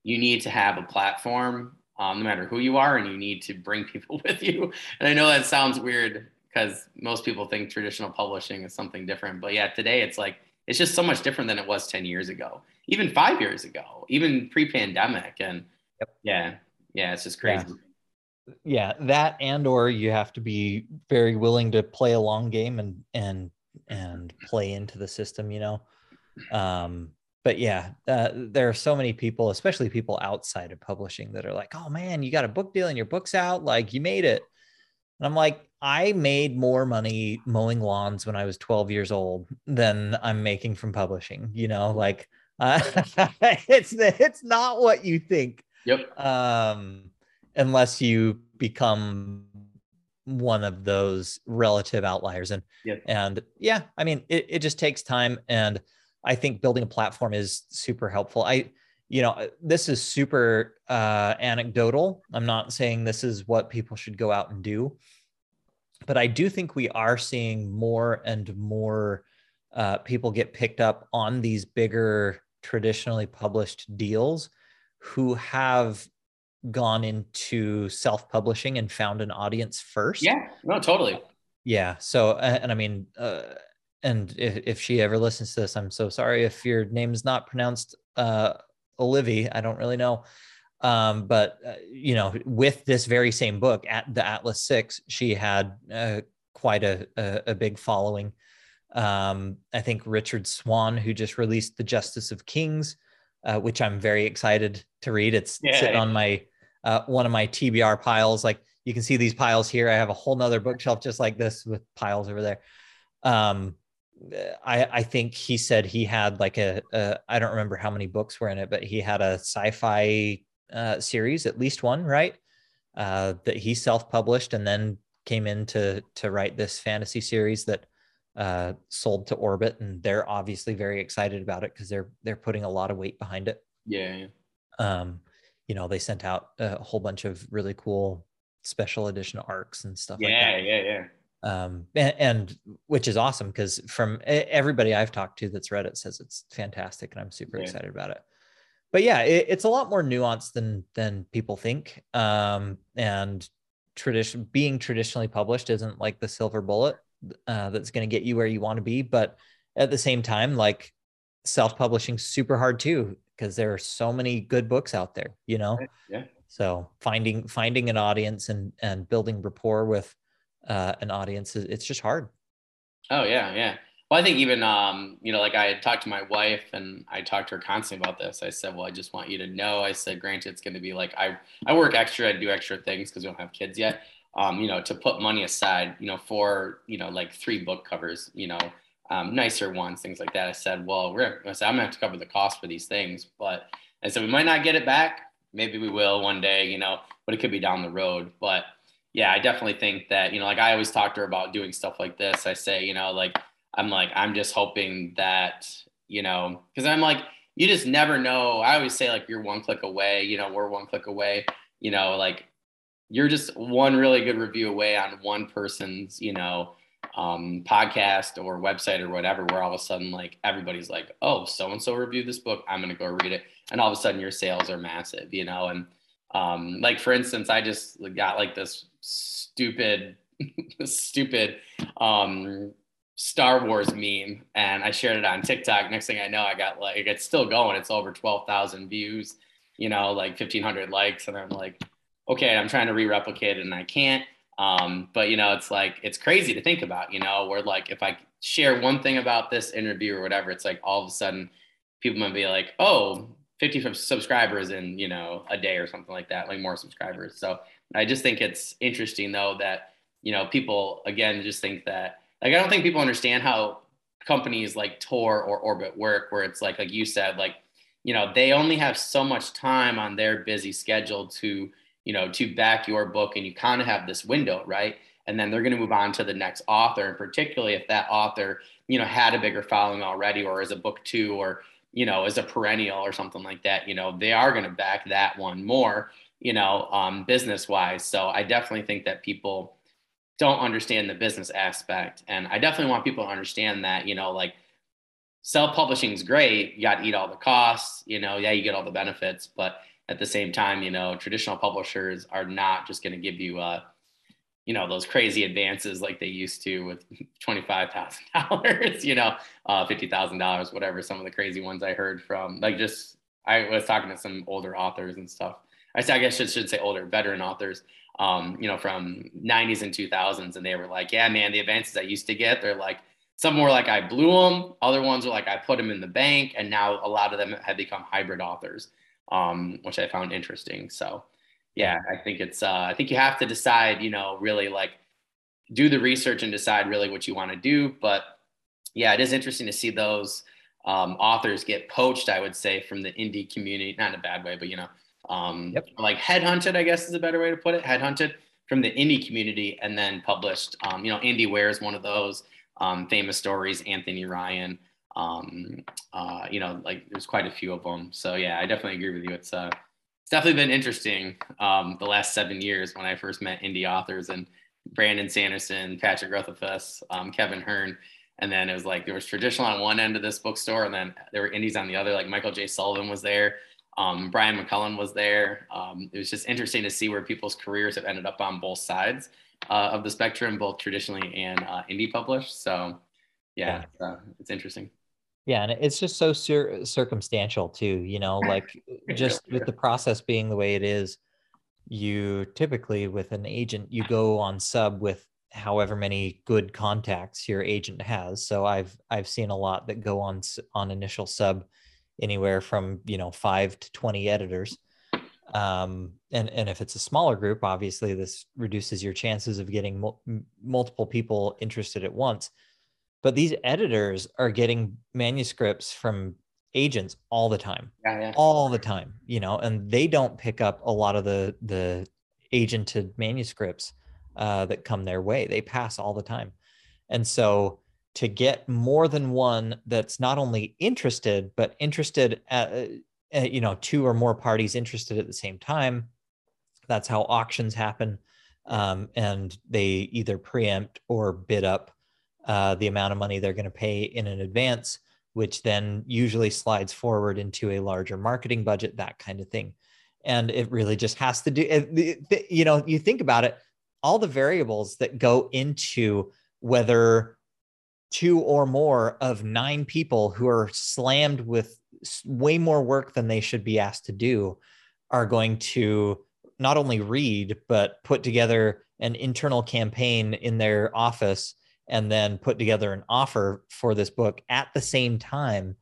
you need to have a platform um, no matter who you are and you need to bring people with you and i know that sounds weird because most people think traditional publishing is something different but yeah today it's like it's just so much different than it was 10 years ago even five years ago even pre-pandemic and yep. yeah yeah it's just crazy yeah. yeah that and or you have to be very willing to play a long game and and and play into the system you know um but yeah, uh, there are so many people, especially people outside of publishing, that are like, "Oh man, you got a book deal and your book's out, like you made it." And I'm like, I made more money mowing lawns when I was 12 years old than I'm making from publishing. You know, like uh, it's it's not what you think. Yep. Um, unless you become one of those relative outliers, and yep. and yeah, I mean, it, it just takes time and I think building a platform is super helpful. I, you know, this is super uh, anecdotal. I'm not saying this is what people should go out and do, but I do think we are seeing more and more uh, people get picked up on these bigger traditionally published deals who have gone into self-publishing and found an audience first. Yeah, no, totally. Yeah. So, and I mean, uh, and if, if she ever listens to this, I'm so sorry if your name is not pronounced uh, Olivia. I don't really know. Um, but uh, you know, with this very same book at the Atlas Six, she had uh, quite a, a, a big following. Um, I think Richard Swan, who just released The Justice of Kings, uh, which I'm very excited to read. It's yeah, sitting yeah. on my uh, one of my TBR piles. Like you can see these piles here. I have a whole nother bookshelf just like this with piles over there. Um, I, I think he said he had like a a I don't remember how many books were in it, but he had a sci-fi uh, series, at least one, right? Uh, that he self-published and then came in to to write this fantasy series that uh, sold to Orbit, and they're obviously very excited about it because they're they're putting a lot of weight behind it. Yeah. Um, you know, they sent out a whole bunch of really cool special edition arcs and stuff yeah, like that. Yeah, yeah, Um, and, and which is awesome because from everybody I've talked to that's read it says it's fantastic, and I'm super yeah. excited about it. But yeah, it, it's a lot more nuanced than than people think. Um, and tradition being traditionally published isn't like the silver bullet uh, that's going to get you where you want to be. But at the same time, like self-publishing super hard too because there are so many good books out there you know? Yeah. So finding finding an audience and and building rapport with uh, an audience it's just hard. Oh yeah yeah. Well i think even um you know like i had talked to my wife and i talked to her constantly about this. I said well i just want you to know i said granted it's going to be like i i work extra i do extra things because we don't have kids yet um you know to put money aside you know for you know like three book covers you know um, nicer ones, things like that. I said, well, we're, I said, I'm gonna have to cover the cost for these things, but I said, we might not get it back. Maybe we will one day, you know, but it could be down the road. But yeah, I definitely think that, you know, like I always talk to her about doing stuff like this. I say, you know, like, I'm like, I'm just hoping that, you know, cause I'm like, you just never know. I always say like, you're one click away, you know, we're one click away, you know, like you're just one really good review away on one person's, you know, um, podcast or website or whatever, where all of a sudden like everybody's like, oh, so and so reviewed this book, I'm gonna go read it, and all of a sudden your sales are massive, you know. And um, like for instance, I just got like this stupid, stupid um, Star Wars meme, and I shared it on TikTok. Next thing I know, I got like it's still going. It's over twelve thousand views, you know, like fifteen hundred likes, and I'm like, okay, I'm trying to re-replicate it, and I can't um, but you know, it's like it's crazy to think about, you know, where like if I share one thing about this interview or whatever, it's like all of a sudden people might be like, oh, 50 subscribers in, you know, a day or something like that, like more subscribers. So I just think it's interesting though that, you know, people again just think that like I don't think people understand how companies like Tor or Orbit work, where it's like like you said, like, you know, they only have so much time on their busy schedule to you know, to back your book and you kind of have this window, right? And then they're going to move on to the next author. And particularly if that author, you know, had a bigger following already or is a book two or, you know, is a perennial or something like that, you know, they are going to back that one more, you know, um, business wise. So I definitely think that people don't understand the business aspect. And I definitely want people to understand that, you know, like self publishing is great. You got to eat all the costs, you know, yeah, you get all the benefits, but at the same time, you know, traditional publishers are not just going to give you, uh, you know, those crazy advances like they used to with twenty-five thousand dollars, you know, uh, fifty thousand dollars, whatever. Some of the crazy ones I heard from, like, just I was talking to some older authors and stuff. I guess I should, should say older veteran authors, um, you know, from '90s and 2000s, and they were like, "Yeah, man, the advances I used to get, they're like." Some were like I blew them. Other ones were like I put them in the bank, and now a lot of them have become hybrid authors um, which I found interesting. So, yeah, I think it's, uh, I think you have to decide, you know, really like do the research and decide really what you want to do. But yeah, it is interesting to see those um, authors get poached, I would say, from the indie community, not in a bad way, but, you know, um, yep. like headhunted, I guess is a better way to put it, headhunted from the indie community and then published. Um, you know, Andy Weir is one of those um, famous stories, Anthony Ryan um, uh, you know, like there's quite a few of them. So yeah, I definitely agree with you. It's uh, it's definitely been interesting um, the last seven years when I first met indie authors and Brandon Sanderson, Patrick Rothfuss, um, Kevin Hearne. And then it was like there was traditional on one end of this bookstore, and then there were indies on the other. Like Michael J. Sullivan was there, um, Brian McCullough was there. Um, it was just interesting to see where people's careers have ended up on both sides uh, of the spectrum, both traditionally and uh, indie published. So, yeah, yeah. Uh, it's interesting. Yeah, and it's just so cir- circumstantial too, you know, like just with the process being the way it is, you typically with an agent you go on sub with however many good contacts your agent has. So I've I've seen a lot that go on on initial sub anywhere from, you know, 5 to 20 editors. Um, and and if it's a smaller group, obviously this reduces your chances of getting mul- multiple people interested at once but these editors are getting manuscripts from agents all the time. Yeah, yeah. all the time you know and they don't pick up a lot of the the agented manuscripts uh, that come their way. They pass all the time. And so to get more than one that's not only interested but interested at, uh, uh, you know two or more parties interested at the same time that's how auctions happen. Um, and they either preempt or bid up uh, the amount of money they're going to pay in an advance which then usually slides forward into a larger marketing budget that kind of thing. And it really just has to do you know you think about it all the variables that go into whether two or more of nine people who are slammed with way more work than they should be asked to do are going to not only read but put together an internal campaign in their office and then put together an offer for this book at the same time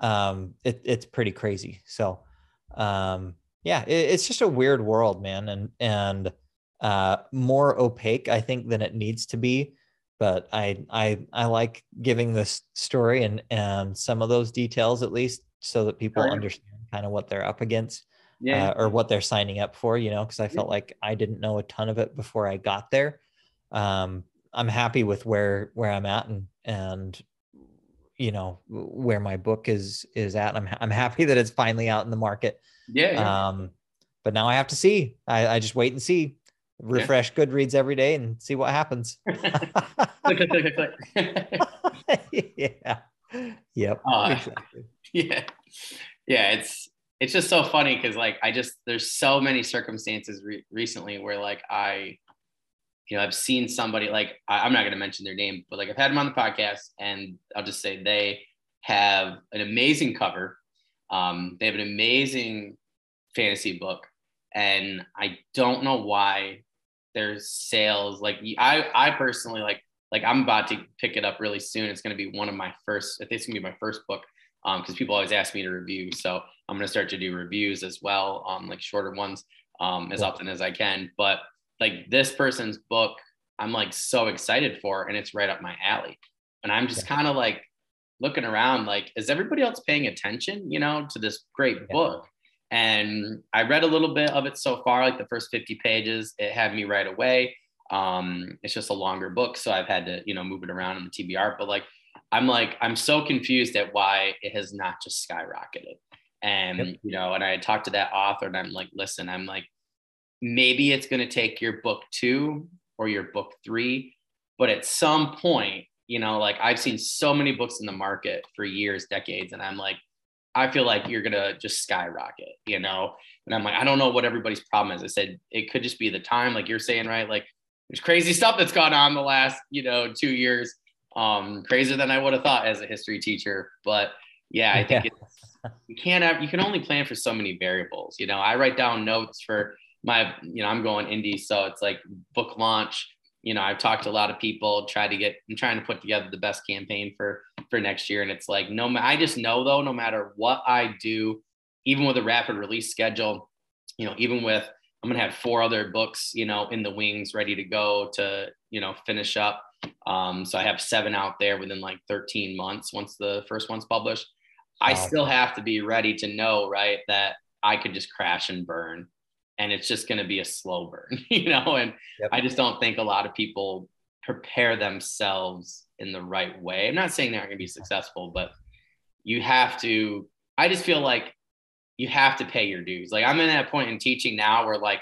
um, it, it's pretty crazy so um, yeah it, it's just a weird world man and and uh, more opaque i think than it needs to be but I I I like giving this story and and some of those details at least so that people understand kind of what they're up against yeah. Uh, or what they're signing up for, you know, because I felt yeah. like I didn't know a ton of it before I got there. Um, I'm happy with where where I'm at and and you know where my book is is at. I'm I'm happy that it's finally out in the market. Yeah. yeah. Um, but now I have to see. I, I just wait and see refresh yeah. Goodreads every day and see what happens. click, click, click, click, yeah. Yep. Uh, exactly. Yeah. Yeah. It's it's just so funny because like I just there's so many circumstances re- recently where like I you know I've seen somebody like I, am not going to mention their name but like I've had them on the podcast and I'll just say they have an amazing cover. Um, they have an amazing fantasy book and I don't know why there's sales. Like I, I personally like, like I'm about to pick it up really soon. It's going to be one of my first. I think it's going to be my first book because um, people always ask me to review. So I'm going to start to do reviews as well, um, like shorter ones, um, as often as I can. But like this person's book, I'm like so excited for, and it's right up my alley. And I'm just yeah. kind of like looking around, like, is everybody else paying attention, you know, to this great yeah. book? And I read a little bit of it so far, like the first 50 pages. It had me right away. Um, it's just a longer book, so I've had to, you know, move it around in the TBR. But like, I'm like, I'm so confused at why it has not just skyrocketed. And yep. you know, and I had talked to that author, and I'm like, listen, I'm like, maybe it's going to take your book two or your book three, but at some point, you know, like I've seen so many books in the market for years, decades, and I'm like, I feel like you're gonna just skyrocket, you know. And I'm like, I don't know what everybody's problem is. I said it could just be the time, like you're saying, right? Like there's crazy stuff that's gone on the last, you know, two years. Um, crazier than I would have thought as a history teacher. But yeah, I think yeah. you can't have you can only plan for so many variables. You know, I write down notes for my, you know, I'm going indie, so it's like book launch you know, I've talked to a lot of people, try to get, I'm trying to put together the best campaign for for next year. And it's like, no, I just know though, no matter what I do, even with a rapid release schedule, you know, even with, I'm gonna have four other books, you know, in the wings, ready to go to, you know, finish up. Um, so I have seven out there within like 13 months once the first one's published. I still have to be ready to know, right, that I could just crash and burn and it's just going to be a slow burn, you know. And yep. I just don't think a lot of people prepare themselves in the right way. I'm not saying they're not going to be successful, but you have to. I just feel like you have to pay your dues. Like I'm in that point in teaching now where like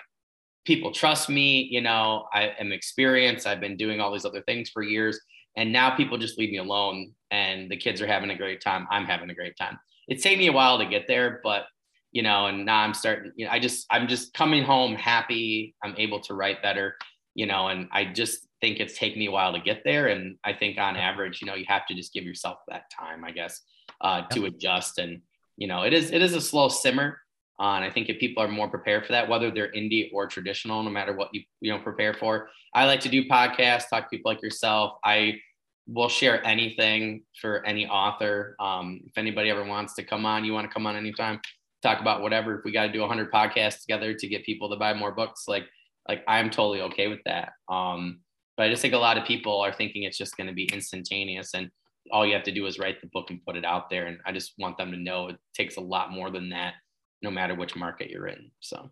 people trust me. You know, I am experienced. I've been doing all these other things for years, and now people just leave me alone, and the kids are having a great time. I'm having a great time. It's taken me a while to get there, but you know, and now I'm starting, you know, I just, I'm just coming home happy. I'm able to write better, you know, and I just think it's taken me a while to get there. And I think on average, you know, you have to just give yourself that time, I guess, uh, to adjust. And, you know, it is, it is a slow simmer. Uh, and I think if people are more prepared for that, whether they're indie or traditional, no matter what you, you know, prepare for, I like to do podcasts, talk to people like yourself. I, will share anything for any author. Um, if anybody ever wants to come on, you want to come on anytime, talk about whatever. If we got to do 100 podcasts together to get people to buy more books, like like I'm totally okay with that. Um, but I just think a lot of people are thinking it's just going to be instantaneous, and all you have to do is write the book and put it out there. And I just want them to know it takes a lot more than that, no matter which market you're in. So.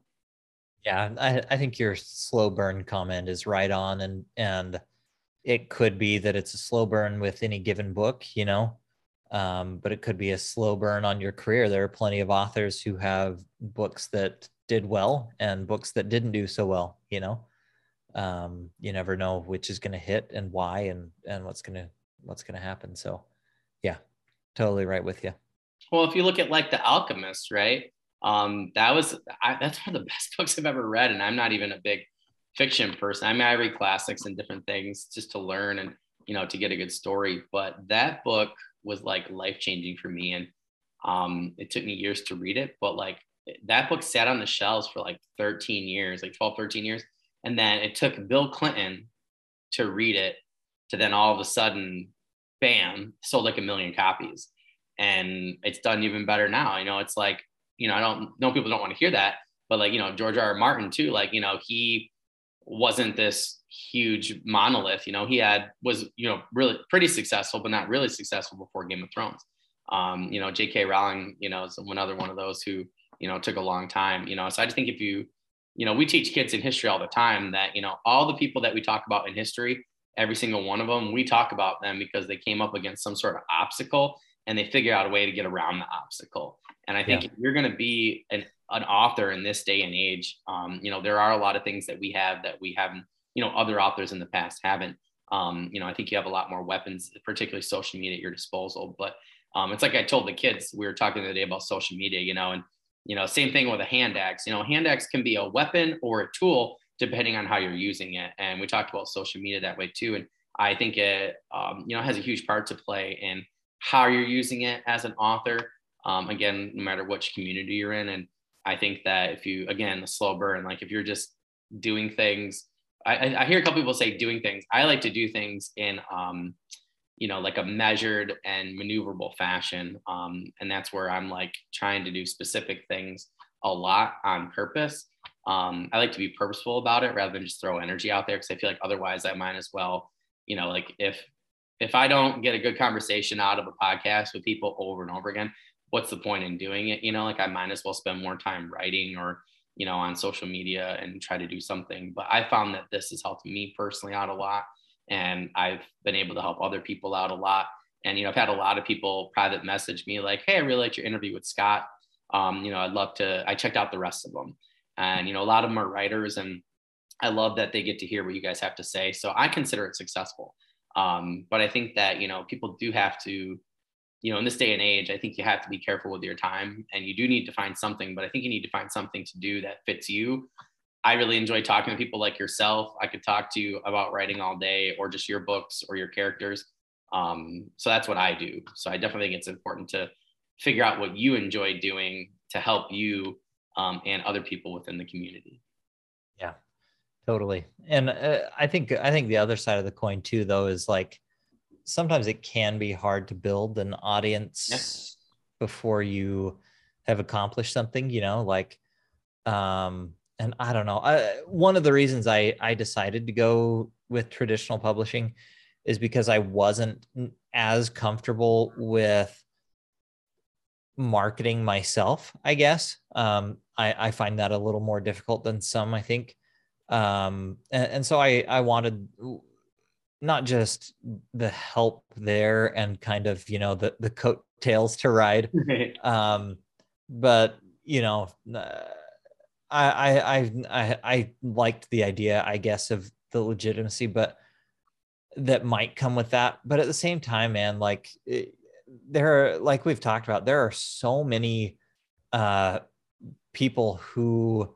Yeah, I, I think your slow burn comment is right on, and and it could be that it's a slow burn with any given book, you know, um, but it could be a slow burn on your career. There are plenty of authors who have books that did well and books that didn't do so well, you know. Um, you never know which is going to hit and why and and what's going to what's going to happen. So, yeah, totally right with you. Well, if you look at like The Alchemist, right? Um, that was I, that's one of the best books I've ever read, and I'm not even a big fiction person. I mean, I read classics and different things just to learn and you know to get a good story. But that book was like life changing for me, and um, it took me years to read it. But like that book sat on the shelves for like 13 years, like 12, 13 years, and then it took Bill Clinton to read it to then all of a sudden, bam, sold like a million copies. And it's done even better now. You know, it's like, you know, I don't know people don't want to hear that, but like, you know, George R. R. Martin too, like, you know, he wasn't this huge monolith. You know, he had was you know really pretty successful, but not really successful before Game of Thrones. Um, you know, J.K. Rowling, you know, is another one of those who you know took a long time. You know, so I just think if you you know we teach kids in history all the time that you know all the people that we talk about in history, every single one of them, we talk about them because they came up against some sort of obstacle and they figure out a way to get around the obstacle. And I think yeah. if you're going to be an an author in this day and age. Um, you know, there are a lot of things that we have that we haven't, you know, other authors in the past haven't. Um, you know, I think you have a lot more weapons, particularly social media at your disposal. But um, it's like I told the kids, we were talking the other day about social media, you know, and, you know, same thing with a hand axe. You know, hand axe can be a weapon or a tool depending on how you're using it. And we talked about social media that way too. And I think it, um, you know, has a huge part to play in how you're using it as an author. Um, again, no matter which community you're in. And I think that if you, again, the slow burn, like if you're just doing things, I, I hear a couple people say doing things. I like to do things in, um, you know, like a measured and maneuverable fashion. Um, and that's where I'm like trying to do specific things a lot on purpose. Um, I like to be purposeful about it rather than just throw energy out there because I feel like otherwise I might as well, you know, like if if I don't get a good conversation out of a podcast with people over and over again, what's the point in doing it? You know, like I might as well spend more time writing or, you know, on social media and try to do something. But I found that this has helped me personally out a lot. And I've been able to help other people out a lot. And, you know, I've had a lot of people private message me like, hey, I really liked your interview with Scott. Um, you know, I'd love to, I checked out the rest of them. And, you know, a lot of them are writers and I love that they get to hear what you guys have to say. So I consider it successful. Um, but I think that, you know, people do have to, you know, in this day and age, I think you have to be careful with your time and you do need to find something, but I think you need to find something to do that fits you. I really enjoy talking to people like yourself. I could talk to you about writing all day or just your books or your characters. Um, so that's what I do. So I definitely think it's important to figure out what you enjoy doing to help you um, and other people within the community. Yeah, totally. And uh, I think I think the other side of the coin too, though, is like sometimes it can be hard to build an audience yeah. before you have accomplished something you know like um and i don't know I, one of the reasons i i decided to go with traditional publishing is because i wasn't as comfortable with marketing myself i guess um i i find that a little more difficult than some i think um and, and so i i wanted not just the help there and kind of you know the the coattails to ride um but you know uh, I, I i i liked the idea i guess of the legitimacy but that might come with that. But at the same time man like it, there are like we've talked about there are so many uh people who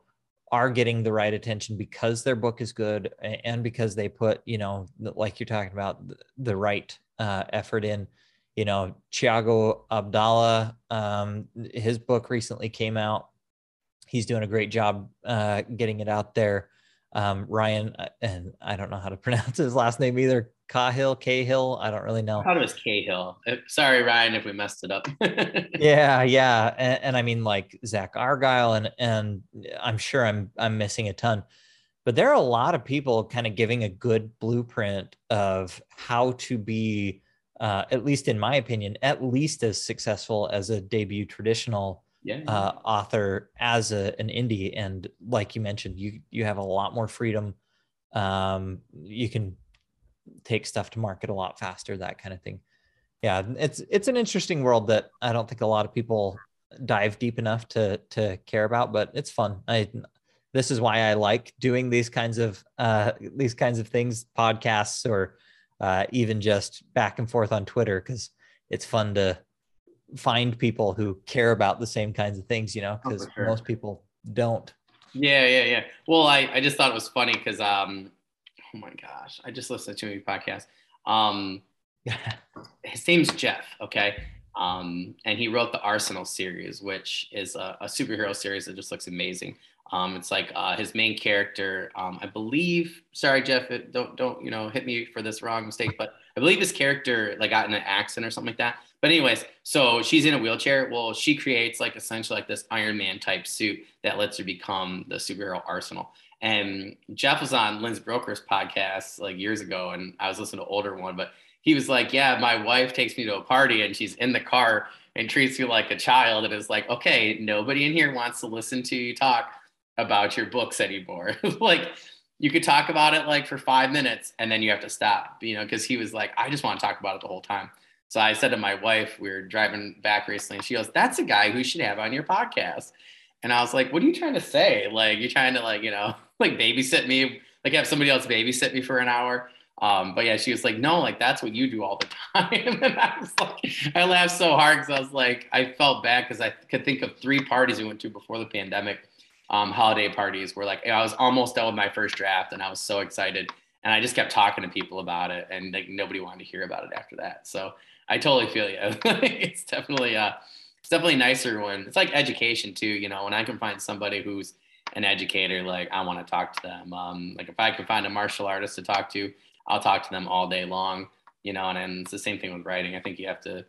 are getting the right attention because their book is good and because they put you know like you're talking about the right uh, effort in. You know Thiago Abdalla um, his book recently came out. He's doing a great job uh, getting it out there. Um, Ryan uh, and I don't know how to pronounce his last name either Cahill, Cahill. I don't really know. I thought it was Cahill. Uh, sorry, Ryan, if we messed it up. yeah, yeah, and, and, I mean like Zack Argyle, and and I'm sure I'm I'm missing a ton, but there are a lot of people kind of giving a good blueprint of how to be, uh, at least in my opinion, at least as successful as a debut traditional yeah. uh, author as a, an indie. And like you mentioned, you you have a lot more freedom. Um, you can take stuff to market a lot faster, that kind of thing. Yeah, it's it's an interesting world that I don't think a lot of people dive deep enough to to care about, but it's fun. I this is why I like doing these kinds of uh, these kinds of things, podcasts, or uh, even just back and forth on Twitter, because it's fun to find people who care about the same kinds of things, you know, because oh, sure. most people don't. Yeah, yeah, yeah. Well, I, I just thought it was funny because um, oh my gosh, I just listened to a podcast. Um, his name's Jeff. Okay. Um, and he wrote the Arsenal series, which is a, a superhero series that just looks amazing. Um, it's like uh, his main character, um, I believe. Sorry, Jeff, it, don't don't you know hit me for this wrong mistake, but I believe his character like got in an accident or something like that. But anyways, so she's in a wheelchair. Well, she creates like essentially like this Iron Man type suit that lets her become the superhero Arsenal. And Jeff was on Lynn's Broker's podcast like years ago, and I was listening to older one, but he was like, "Yeah, my wife takes me to a party, and she's in the car and treats me like a child, and it's like, okay, nobody in here wants to listen to you talk about your books anymore. like." you could talk about it like for five minutes and then you have to stop, you know, because he was like, I just want to talk about it the whole time. So I said to my wife, we were driving back recently, and she goes, That's a guy who should have on your podcast. And I was like, What are you trying to say? Like, you're trying to, like, you know, like babysit me, like have somebody else babysit me for an hour. Um, but yeah, she was like, No, like, that's what you do all the time. and I was like, I laughed so hard because I was like, I felt bad because I could think of three parties we went to before the pandemic, um, holiday parties where like I was almost done with my first draft and I was so excited. And I just kept talking to people about it, and like nobody wanted to hear about it after that. So I totally feel you. it's definitely uh, it's definitely nicer when it's like education too. You know, when I can find somebody who's an educator, like I want to talk to them. Um, like if I can find a martial artist to talk to, I'll talk to them all day long. You know, and, and it's the same thing with writing. I think you have to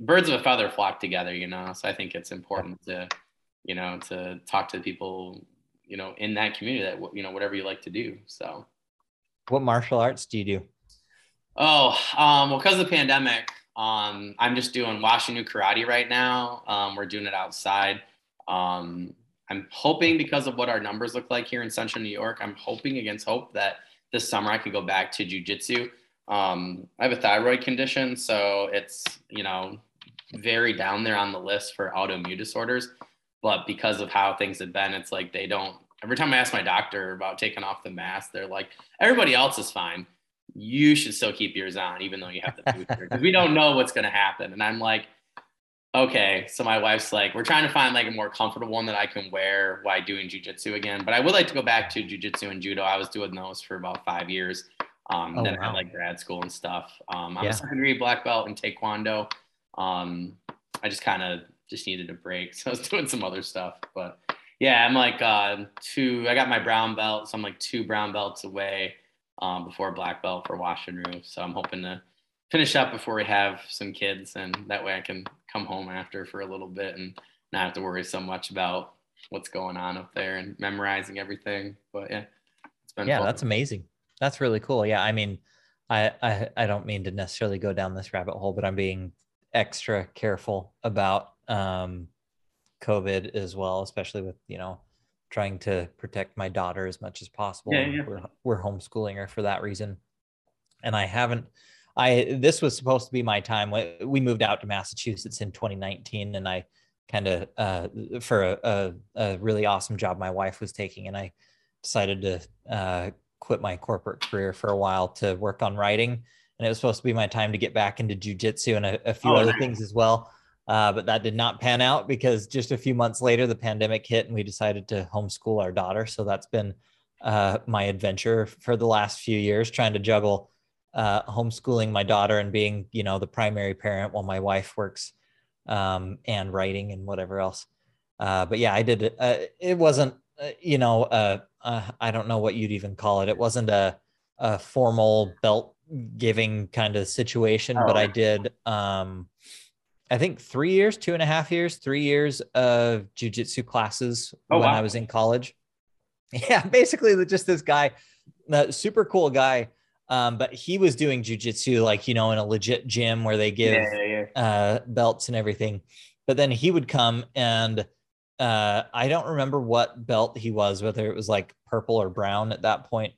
birds of a feather flock together. You know, so I think it's important to you know to talk to people you know in that community that you know whatever you like to do. So, what martial arts do you do? Oh, um, well, because of the pandemic, um, I'm just doing Washin-ryu karate right now. Um, we're doing it outside. Um, I'm hoping because of what our numbers look like here in Central New York, I'm hoping against hope that this summer I could go back to jujitsu. Um, I have a thyroid condition, so it's you know very down there on the list for autoimmune disorders. But because of how things have been, it's like they don't. Every time I ask my doctor about taking off the mask, they're like, everybody else is fine you should still keep yours on, even though you have the booster, we don't know what's going to happen. And I'm like, okay. So my wife's like, we're trying to find like a more comfortable one that I can wear while doing jujitsu again. But I would like to go back to jujitsu and judo. I was doing those for about five years. Um, oh, then wow. I had like grad school and stuff. Um, I'm yeah. a second degree black belt in Taekwondo. Um, I just kind of just needed a break. So I was doing some other stuff, but yeah, I'm like uh, two, I got my brown belt. So I'm like two brown belts away um, before black belt for wash and roof. So I'm hoping to finish up before we have some kids, and that way I can come home after for a little bit and not have to worry so much about what's going on up there and memorizing everything. But yeah, it's been yeah, fun. that's amazing. That's really cool. Yeah, I mean, I, I I don't mean to necessarily go down this rabbit hole, but I'm being extra careful about um, COVID as well, especially with you know trying to protect my daughter as much as possible. Yeah, yeah. We're, we're homeschooling her for that reason. And I haven't, I, this was supposed to be my time. We moved out to Massachusetts in 2019 and I kind of, uh, for a, a, a, really awesome job my wife was taking. And I decided to uh, quit my corporate career for a while to work on writing. And it was supposed to be my time to get back into jujitsu and a, a few oh, other nice. things as well. Uh, but that did not pan out because just a few months later, the pandemic hit and we decided to homeschool our daughter. So that's been uh, my adventure for the last few years, trying to juggle uh, homeschooling my daughter and being, you know, the primary parent while my wife works um, and writing and whatever else. Uh, but yeah, I did it. Uh, it wasn't, uh, you know, I don't know what you'd even call it. It wasn't a, a formal belt giving kind of situation, oh. but I did. Um, I think three years, two and a half years, three years of jujitsu classes oh, when wow. I was in college. Yeah, basically just this guy, the super cool guy. Um, but he was doing jujitsu like you know in a legit gym where they give yeah, yeah, yeah. Uh, belts and everything. But then he would come and uh, I don't remember what belt he was, whether it was like purple or brown at that point.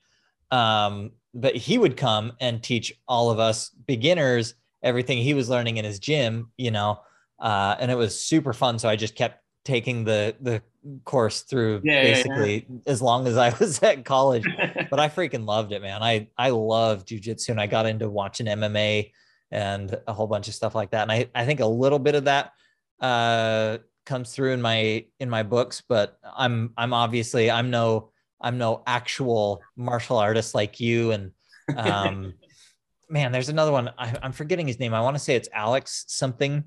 Um, but he would come and teach all of us beginners everything he was learning in his gym, you know, uh, and it was super fun. So I just kept taking the the course through yeah, basically yeah, yeah. as long as I was at college. but I freaking loved it, man. I I love jujitsu and I got into watching MMA and a whole bunch of stuff like that. And I, I think a little bit of that uh, comes through in my in my books, but I'm I'm obviously I'm no I'm no actual martial artist like you. And um, man, there's another one. I, I'm forgetting his name. I want to say it's Alex something.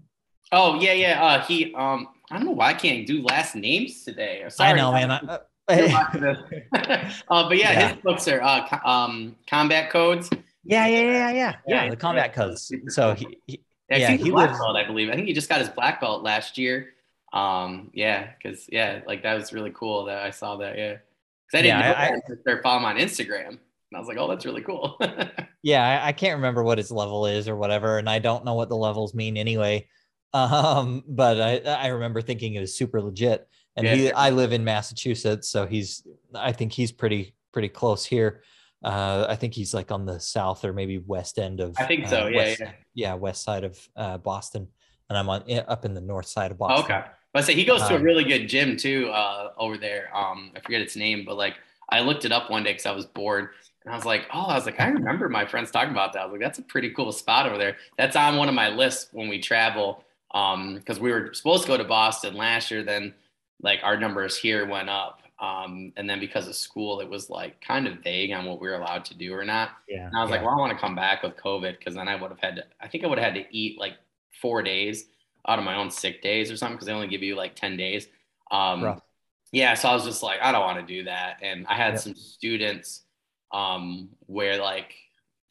Oh yeah, yeah. Uh, he um I don't know why I can't do last names today. Sorry, I know, man. I, uh, uh, but yeah, yeah, his books are uh, um, combat codes. Yeah, yeah, yeah, yeah, yeah. yeah the combat codes. So he, he yeah, yeah he black lives... belt, I believe. I think he just got his black belt last year. Um, yeah, because yeah, like that was really cool that I saw that. Yeah, because I didn't yeah, know I, I following him on Instagram, and I was like, oh, that's really cool. yeah, I, I, can't remember what his level is or whatever, and I don't know what the levels mean anyway. Um, but I I remember thinking it was super legit. And yeah. he, I live in Massachusetts, so he's I think he's pretty pretty close here. Uh, I think he's like on the south or maybe west end of. I think uh, so. Yeah, west, yeah, yeah. West side of uh, Boston, and I'm on up in the north side of Boston. okay, but I say he goes to a um, really good gym too uh, over there. Um, I forget its name, but like I looked it up one day because I was bored, and I was like, oh, I was like, I remember my friends talking about that. I was like, that's a pretty cool spot over there. That's on one of my lists when we travel. Um, because we were supposed to go to Boston last year, then like our numbers here went up um, and then because of school, it was like kind of vague on what we were allowed to do or not. Yeah. And I was yeah. like, well, I want to come back with COVID because then I would have had to, I think I would have had to eat like four days out of my own sick days or something because they only give you like 10 days. Um, Rough. yeah. So I was just like, I don't want to do that. And I had yep. some students um, where like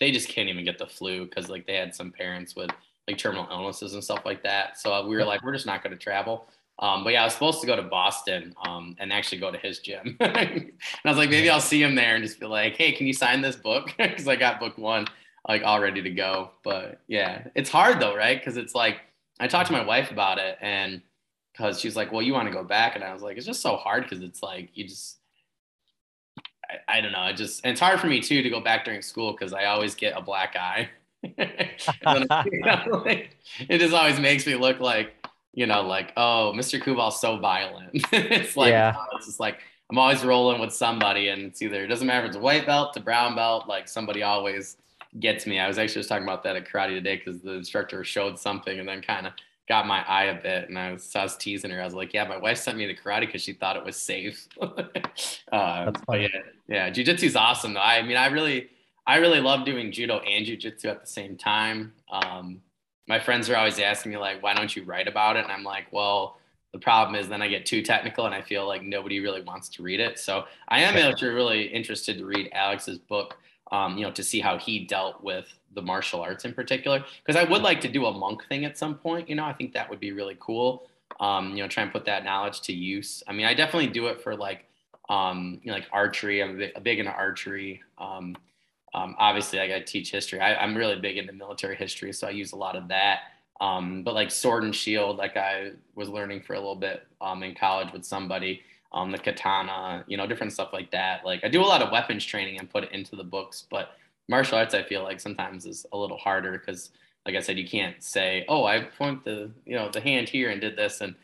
they just can't even get the flu because like they had some parents with like terminal illnesses and stuff like that. So we were like, we're just not going to travel. Um, but yeah, I was supposed to go to Boston um, and actually go to his gym. and I was like, maybe I'll see him there and just be like, hey, can you sign this book? Because I got book one like all ready to go. But yeah, it's hard though, right? Because it's like I talked to my wife about it and because she's like, well, you want to go back? And I was like, it's just so hard because it's like you just I, I, don't know. It just and it's hard for me too to go back during school because I always get a black eye. you know, like, it just always makes me look like you know, like, oh, Mr. Kubal's so violent. it's like, yeah. it's just like, I'm always rolling with somebody, and it's either, it doesn't matter if it's a white belt to brown belt, like somebody always gets me. I was actually just talking about that at karate today because the instructor showed something and then kind of got my eye a bit. And I was, I was teasing her. I was like, yeah, my wife sent me to karate because she thought it was safe. uh, yeah, yeah, jujitsu is awesome though. I mean, I really, I really love doing judo and jujitsu at the same time. Um, my friends are always asking me like, why don't you write about it? And I'm like, well, the problem is then I get too technical and I feel like nobody really wants to read it. So I am actually really interested to read Alex's book, um, you know, to see how he dealt with the martial arts in particular. Because I would like to do a monk thing at some point. You know, I think that would be really cool. Um, you know, try and put that knowledge to use. I mean, I definitely do it for like, um, you know, like archery. I'm big, big into archery. Um, um, obviously, I got to teach history. I, am really big into military history, so I use a lot of that. Um, but like sword and shield, like I was learning for a little bit um, in college with somebody, um, the katana, you know, different stuff like that. Like I do a lot of weapons training and put it into the books, but martial arts, I feel like sometimes is a little harder because, like I said, you can't say, "Oh, I point the you know the hand here and did this," and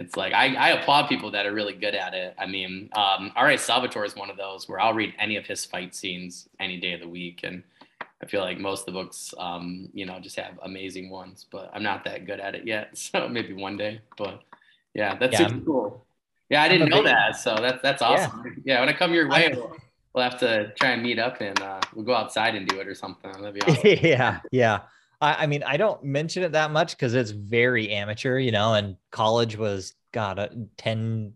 it's like I, I applaud people that are really good at it. I mean, um, R.A. Salvatore is one of those where I'll read any of his fight scenes any day of the week, and I feel like most of the books, um, you know, just have amazing ones. But I'm not that good at it yet, so maybe one day. But yeah, that's yeah, cool. Yeah, I didn't know that, so that's that's awesome. Yeah, yeah when I come your way, we'll, we'll, have to try and meet up and uh, we'll go outside and do it or something. That'd be awesome. yeah, yeah. I, I mean, I don't mention it that much because it's very amateur, you know, and college was, God, uh, 10,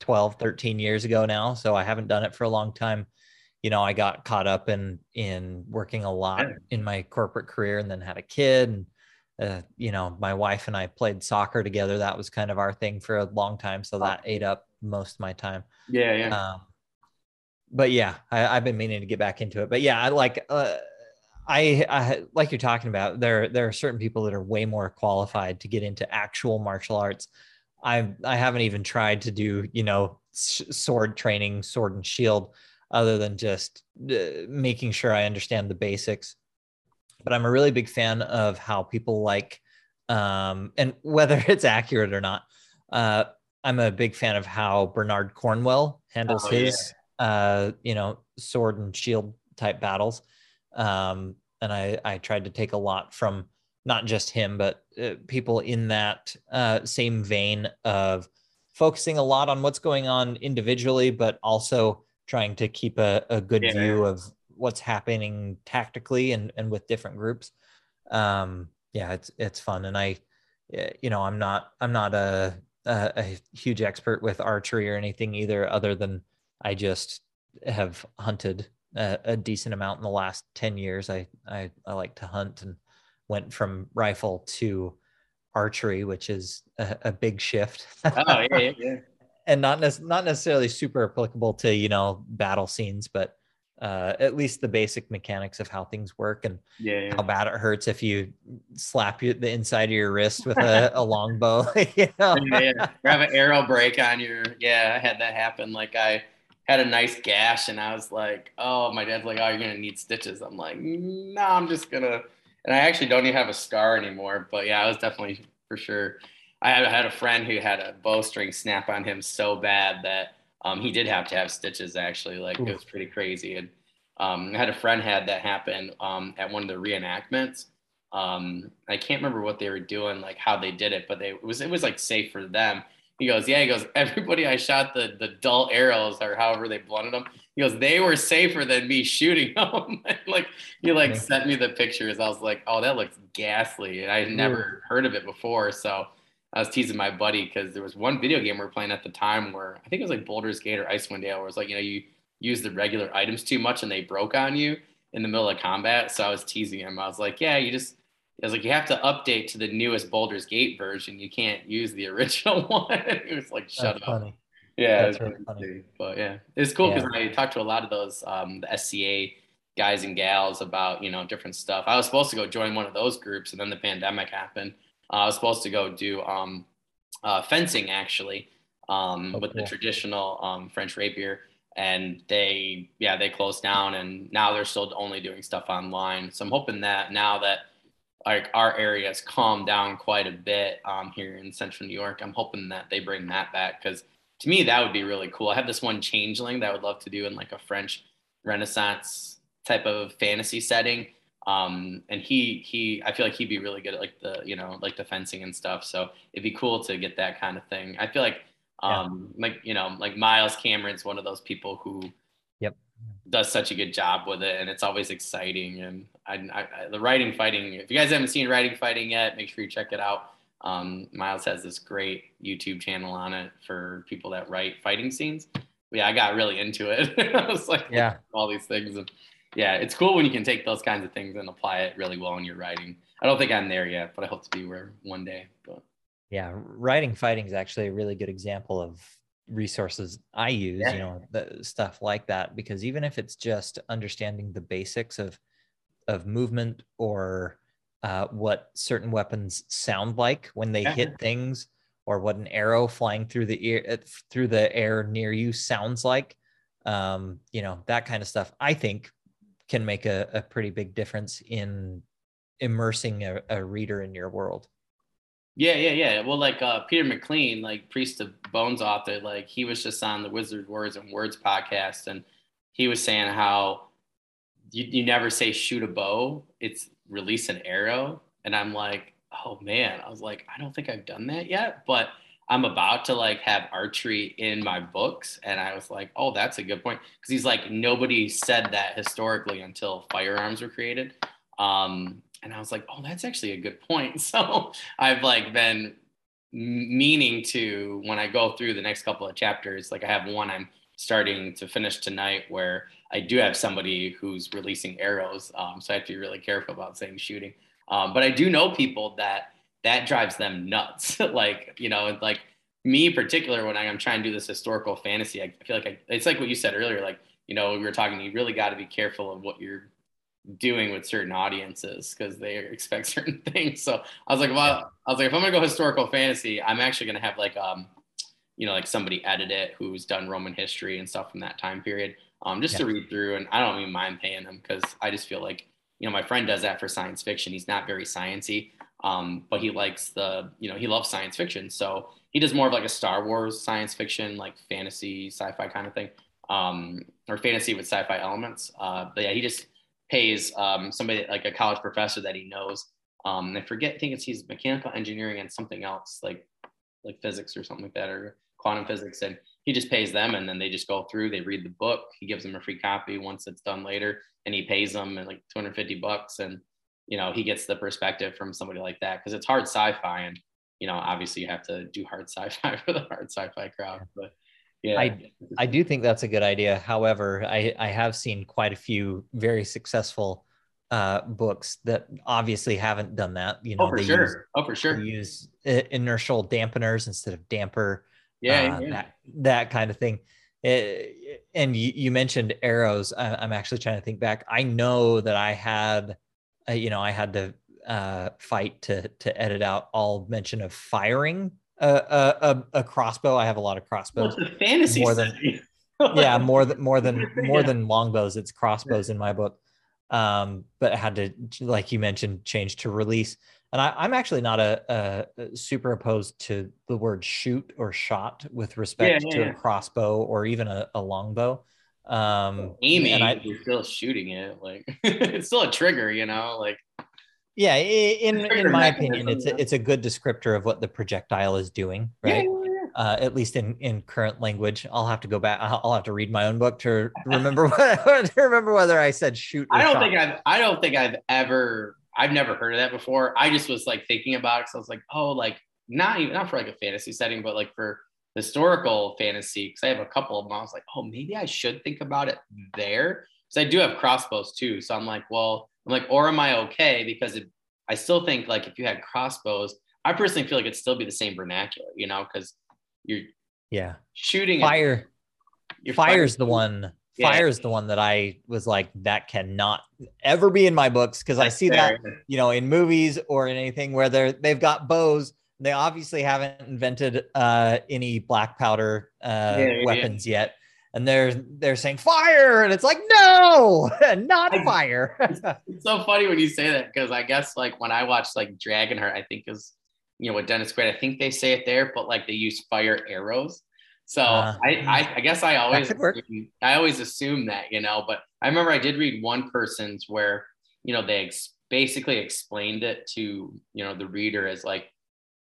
12, 13 years ago now. So I haven't done it for a long time. You know, I got caught up in, in working a lot in my corporate career and then had a kid and, uh, you know, my wife and I played soccer together. That was kind of our thing for a long time. So that ate up most of my time. Yeah. Yeah. Um, but yeah, I, have been meaning to get back into it. But yeah, I like, uh, I, I, like you're talking about there there are certain people that are way more qualified to get into actual martial arts i i haven't even tried to do you know sword training sword and shield other than just uh, making sure I understand the basics. But I'm a really big fan of how people like, um, and whether it's accurate or not, uh, I'm a big fan of how Bernard Cornwell handles oh, his, yeah. uh, you know, sword and shield type battles. Um, and I, I tried to take a lot from not just him, but uh, people in that uh, same vein of focusing a lot on what's going on individually, but also trying to keep a, a good yeah. view of what's happening tactically and, and with different groups. Um, yeah, it's, it's fun. And I, you know, I'm not, I'm not a, a, a huge expert with archery or anything either, other than I just have hunted a, a, decent amount in the last 10 years. I, I, I like to hunt and went from rifle to archery, which is a, a big shift. oh, yeah, yeah, yeah. and not, ne- not necessarily super applicable to, you know, battle scenes, but uh, at least the basic mechanics of how things work and yeah, yeah. how bad it hurts if you slap you, the inside of your wrist with a, a long bow. you know? yeah, have an arrow break on your. Yeah, I had that happen. Like I had a nice gash, and I was like, "Oh, my dad's like, oh, you're gonna need stitches." I'm like, "No, I'm just gonna." And I actually don't even have a scar anymore. But yeah, I was definitely for sure. I had, I had a friend who had a bowstring snap on him so bad that um, he did have to have stitches actually. Like Ooh. it was pretty crazy. And um, I had a friend had that happen um, at one of the reenactments. Um, I can't remember what they were doing, like how they did it, but they it was it was like safe for them. He goes, yeah. He goes, everybody I shot the the dull arrows or however they blunted them. He goes, they were safer than me shooting them. like he like sent me the pictures. I was like, oh, that looks ghastly, and I had never heard of it before. So I was teasing my buddy because there was one video game we were playing at the time where I think it was like Baldur's Gate or Icewind Dale, where it's like you know you use the regular items too much and they broke on you in the middle of combat. So I was teasing him. I was like, yeah, you just I was like, you have to update to the newest Baldur's Gate version. You can't use the original one. he was like, shut That's up. Funny. Yeah, That's really funny. But yeah, it's cool because yeah. I talked to a lot of those um, the SCA guys and gals about you know different stuff. I was supposed to go join one of those groups, and then the pandemic happened. Uh, I was supposed to go do um, uh, fencing actually um, oh, with cool. the traditional um, French rapier, and they yeah they closed down, and now they're still only doing stuff online. So I'm hoping that now that like our area has calmed down quite a bit um, here in central New York, I'm hoping that they bring that back because to me that would be really cool. I have this one changeling that I would love to do in like a French Renaissance type of fantasy setting um, and he he I feel like he'd be really good at like the you know like the fencing and stuff. So it'd be cool to get that kind of thing. I feel like um yeah. like you know like Miles Cameron's one of those people who does such a good job with it, and it's always exciting. And I, I, the writing fighting. If you guys haven't seen writing fighting yet, make sure you check it out. Um, Miles has this great YouTube channel on it for people that write fighting scenes. Yeah, I got really into it. I was like, yeah, all these things. And yeah, it's cool when you can take those kinds of things and apply it really well in your writing. I don't think I'm there yet, but I hope to be where one day. But yeah, writing fighting is actually a really good example of resources I use, yeah. you know, the stuff like that, because even if it's just understanding the basics of of movement or uh, what certain weapons sound like when they yeah. hit things, or what an arrow flying through the ear uh, through the air near you sounds like, um, you know, that kind of stuff. I think can make a, a pretty big difference in immersing a, a reader in your world. Yeah, yeah, yeah. Well, like uh, Peter McLean, like Priest of Bones author, like he was just on the Wizard Words and Words podcast, and he was saying how you, you never say shoot a bow, it's release an arrow. And I'm like, oh man, I was like, I don't think I've done that yet, but I'm about to like have archery in my books. And I was like, oh, that's a good point. Cause he's like, nobody said that historically until firearms were created. Um, and I was like, oh, that's actually a good point. So I've like been meaning to, when I go through the next couple of chapters, like I have one I'm starting to finish tonight where I do have somebody who's releasing arrows. Um, so I have to be really careful about saying shooting. Um, but I do know people that that drives them nuts. like, you know, like me in particular, when I'm trying to do this historical fantasy, I feel like I, it's like what you said earlier, like, you know, we were talking, you really got to be careful of what you're doing with certain audiences because they expect certain things. So I was like, well, I was like, if I'm gonna go historical fantasy, I'm actually gonna have like, um, you know, like somebody edit it who's done Roman history and stuff from that time period. um, just yeah. to read through. And I don't even mind paying them because I just feel like, you know, my friend does that for science fiction. He's not very sciency, um, but he likes the, you know, he loves science fiction. So he does more of like a Star Wars science fiction, like fantasy, sci-fi kind of thing, um, or fantasy with sci-fi elements. Uh, but yeah, he just pays um, somebody like a college professor that he knows. Um, I forget, I think it's he's mechanical engineering and something else like like physics or something like that, or quantum physics, and he just pays them, and then they just go through. They read the book. He gives them a free copy once it's done later, and he pays them like 250 bucks, and you know he gets the perspective from somebody like that because it's hard sci-fi, and you know obviously you have to do hard sci-fi for the hard sci-fi crowd, but yeah i i do think that's a good idea however i i have seen quite a few very successful uh, books that obviously haven't done that. You know, oh, for sure. Use, oh, for sure. use inertial dampeners instead of damper. Yeah, uh, yeah. That, that kind of thing. It, and you, you, mentioned arrows. I, am actually trying to think back. I know that I had, uh, you know, I had to uh, fight to to edit out all mention of firing a, a, a crossbow. I have a lot of crossbows. The fantasy more than, yeah, more than more than more yeah. than longbows. It's crossbows in my book um, but had to, like you mentioned, change to release. And I, am actually not a, a, super opposed to the word shoot or shot with respect yeah, yeah, to yeah. a crossbow or even a, a longbow. Um, aiming, and I, you're still shooting it. Like it's still a trigger, you know. Like yeah, in in my opinion, it's a, it's a good descriptor of what the projectile is doing, right? uh, at least in in current language. I'll have to go back. I'll, have to read my own book to remember what, to remember whether I said shoot. I don't shot. think I've I don't think I've ever I've never heard of that before. I just was like thinking about it. So I was like, oh, like not even not for like a fantasy setting, but like for historical fantasy. Because I have a couple of them. I was like, oh, maybe I should think about it there. Because I do have crossbows too. So I'm like, well, I'm like, or am I okay? Because it, I still think like if you had crossbows, I personally feel like it'd still be the same vernacular, you know, because you're yeah shooting fire. Your fire's the one. Yeah. Fire's the one that I was like, that cannot ever be in my books because I see fair. that you know in movies or in anything where they're they've got bows. They obviously haven't invented uh, any black powder uh, yeah, weapons yeah. yet and they're they're saying fire and it's like no not fire it's so funny when you say that because i guess like when i watch like dragonheart i think is you know, what Dennis Quaid, I think they say it there, but like they use fire arrows. So uh, I, I, I, guess I always, assume, I always assume that, you know, but I remember I did read one person's where, you know, they ex- basically explained it to, you know, the reader as like,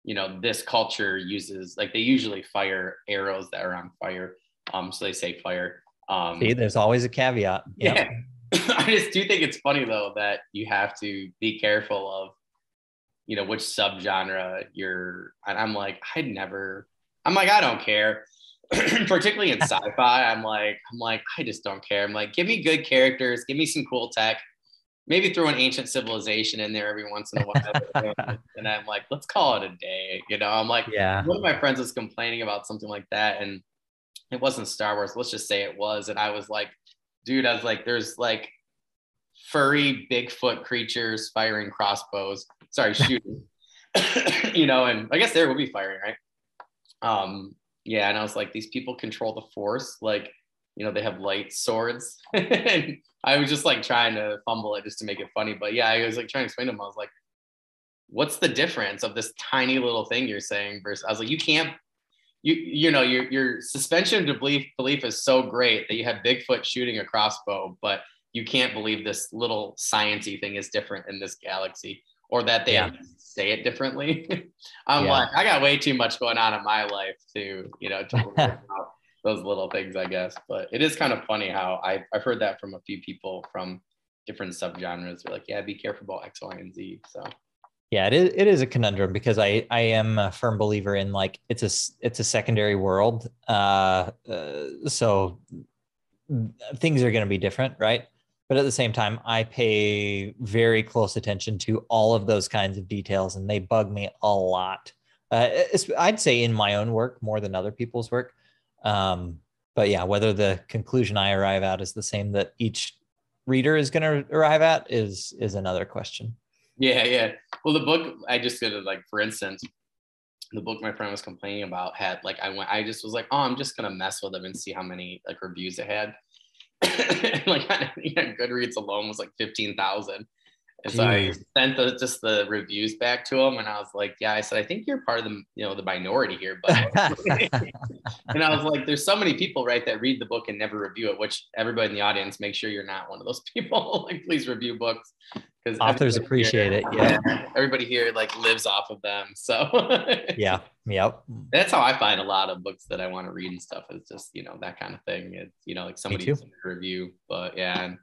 you know, this culture uses, like they usually fire arrows that are on fire. Um, so they say fire. Um, See, there's always a caveat. Yep. Yeah. I just do think it's funny though that you have to be careful of you know, which subgenre you're, and I'm like, I'd never, I'm like, I don't care. Particularly in sci-fi, I'm like, I'm like, I just don't care. I'm like, give me good characters, give me some cool tech, maybe throw an ancient civilization in there every once in a while. and I'm like, let's call it a day. You know, I'm like, yeah. One of my friends was complaining about something like that, and it wasn't Star Wars. Let's just say it was, and I was like, dude, I was like, there's like furry Bigfoot creatures firing crossbows. Sorry, shooting. you know, and I guess there will be firing, right? Um, yeah, and I was like, these people control the force, like, you know, they have light swords. and I was just like trying to fumble it just to make it funny. But yeah, I was like trying to explain to them, I was like, what's the difference of this tiny little thing you're saying versus I was like, you can't you you know your your suspension of belief belief is so great that you have Bigfoot shooting a crossbow, but you can't believe this little sciency thing is different in this galaxy or that they yeah. say it differently. I'm yeah. like, I got way too much going on in my life to, you know, to those little things, I guess. But it is kind of funny how I, I've heard that from a few people from different subgenres. They're like, yeah, be careful about X, Y, and Z. So yeah, it is, it is a conundrum because I, I am a firm believer in like it's a it's a secondary world. Uh, uh so things are going to be different, right? but at the same time i pay very close attention to all of those kinds of details and they bug me a lot uh, i'd say in my own work more than other people's work um, but yeah whether the conclusion i arrive at is the same that each reader is going to arrive at is is another question yeah yeah well the book i just did it like for instance the book my friend was complaining about had like i went i just was like oh i'm just gonna mess with them and see how many like reviews it had like I think Goodreads alone was like fifteen thousand. And so I sent the, just the reviews back to him, and I was like, "Yeah," I said, "I think you're part of the you know the minority here." But and I was like, "There's so many people, right, that read the book and never review it." Which everybody in the audience, make sure you're not one of those people. like, please review books because authors appreciate here, it. Yeah, everybody here like lives off of them. So yeah, yep. That's how I find a lot of books that I want to read and stuff. Is just you know that kind of thing. It's you know like somebody review, but yeah.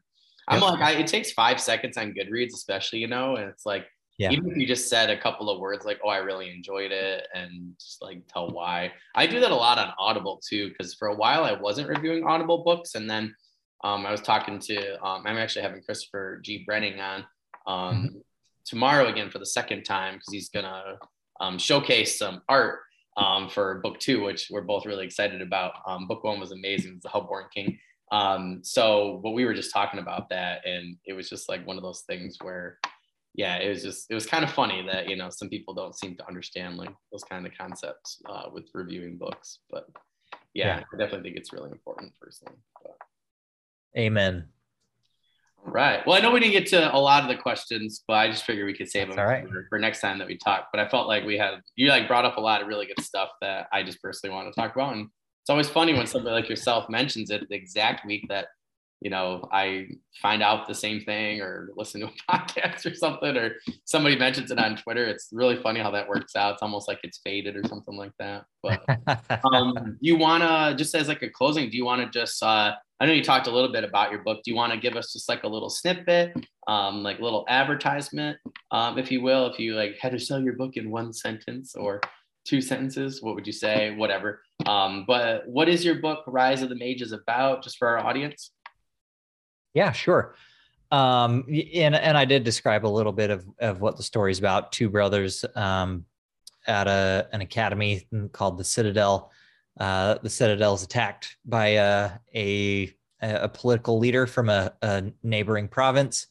I'm like, I, it takes five seconds on Goodreads, especially, you know, and it's like, yeah. even if you just said a couple of words like, oh, I really enjoyed it, and just like tell why. I do that a lot on Audible too, because for a while I wasn't reviewing Audible books. And then um, I was talking to, um, I'm actually having Christopher G. Brenning on um, mm-hmm. tomorrow again for the second time, because he's going to um, showcase some art um, for book two, which we're both really excited about. Um, book one was amazing, it's The Hellborn King. Um, so, but we were just talking about that, and it was just like one of those things where, yeah, it was just it was kind of funny that you know some people don't seem to understand like those kind of concepts uh, with reviewing books, but yeah, yeah, I definitely think it's really important personally. But. Amen. Right. Well, I know we didn't get to a lot of the questions, but I just figured we could save That's them right. for, for, next time that we talk. But I felt like we had you like brought up a lot of really good stuff that I just personally want to talk about, and it's always funny when somebody like yourself mentions it the exact week that you know I find out the same thing or listen to a podcast or something or somebody mentions it on Twitter. It's really funny how that works out. It's almost like it's faded or something like that. But um, you want to just as like a closing, do you want to just uh, I know you talked a little bit about your book. Do you want to give us just like a little snippet, um, like a little advertisement, um, if you will, if you like had to sell your book in one sentence or two sentences, what would you say? Whatever. Um, but what is your book, Rise of the Mages, about, just for our audience? Yeah, sure. Um, and and I did describe a little bit of of what the story is about. Two brothers um, at a an academy called the Citadel. Uh, the Citadel is attacked by uh, a a political leader from a, a neighboring province,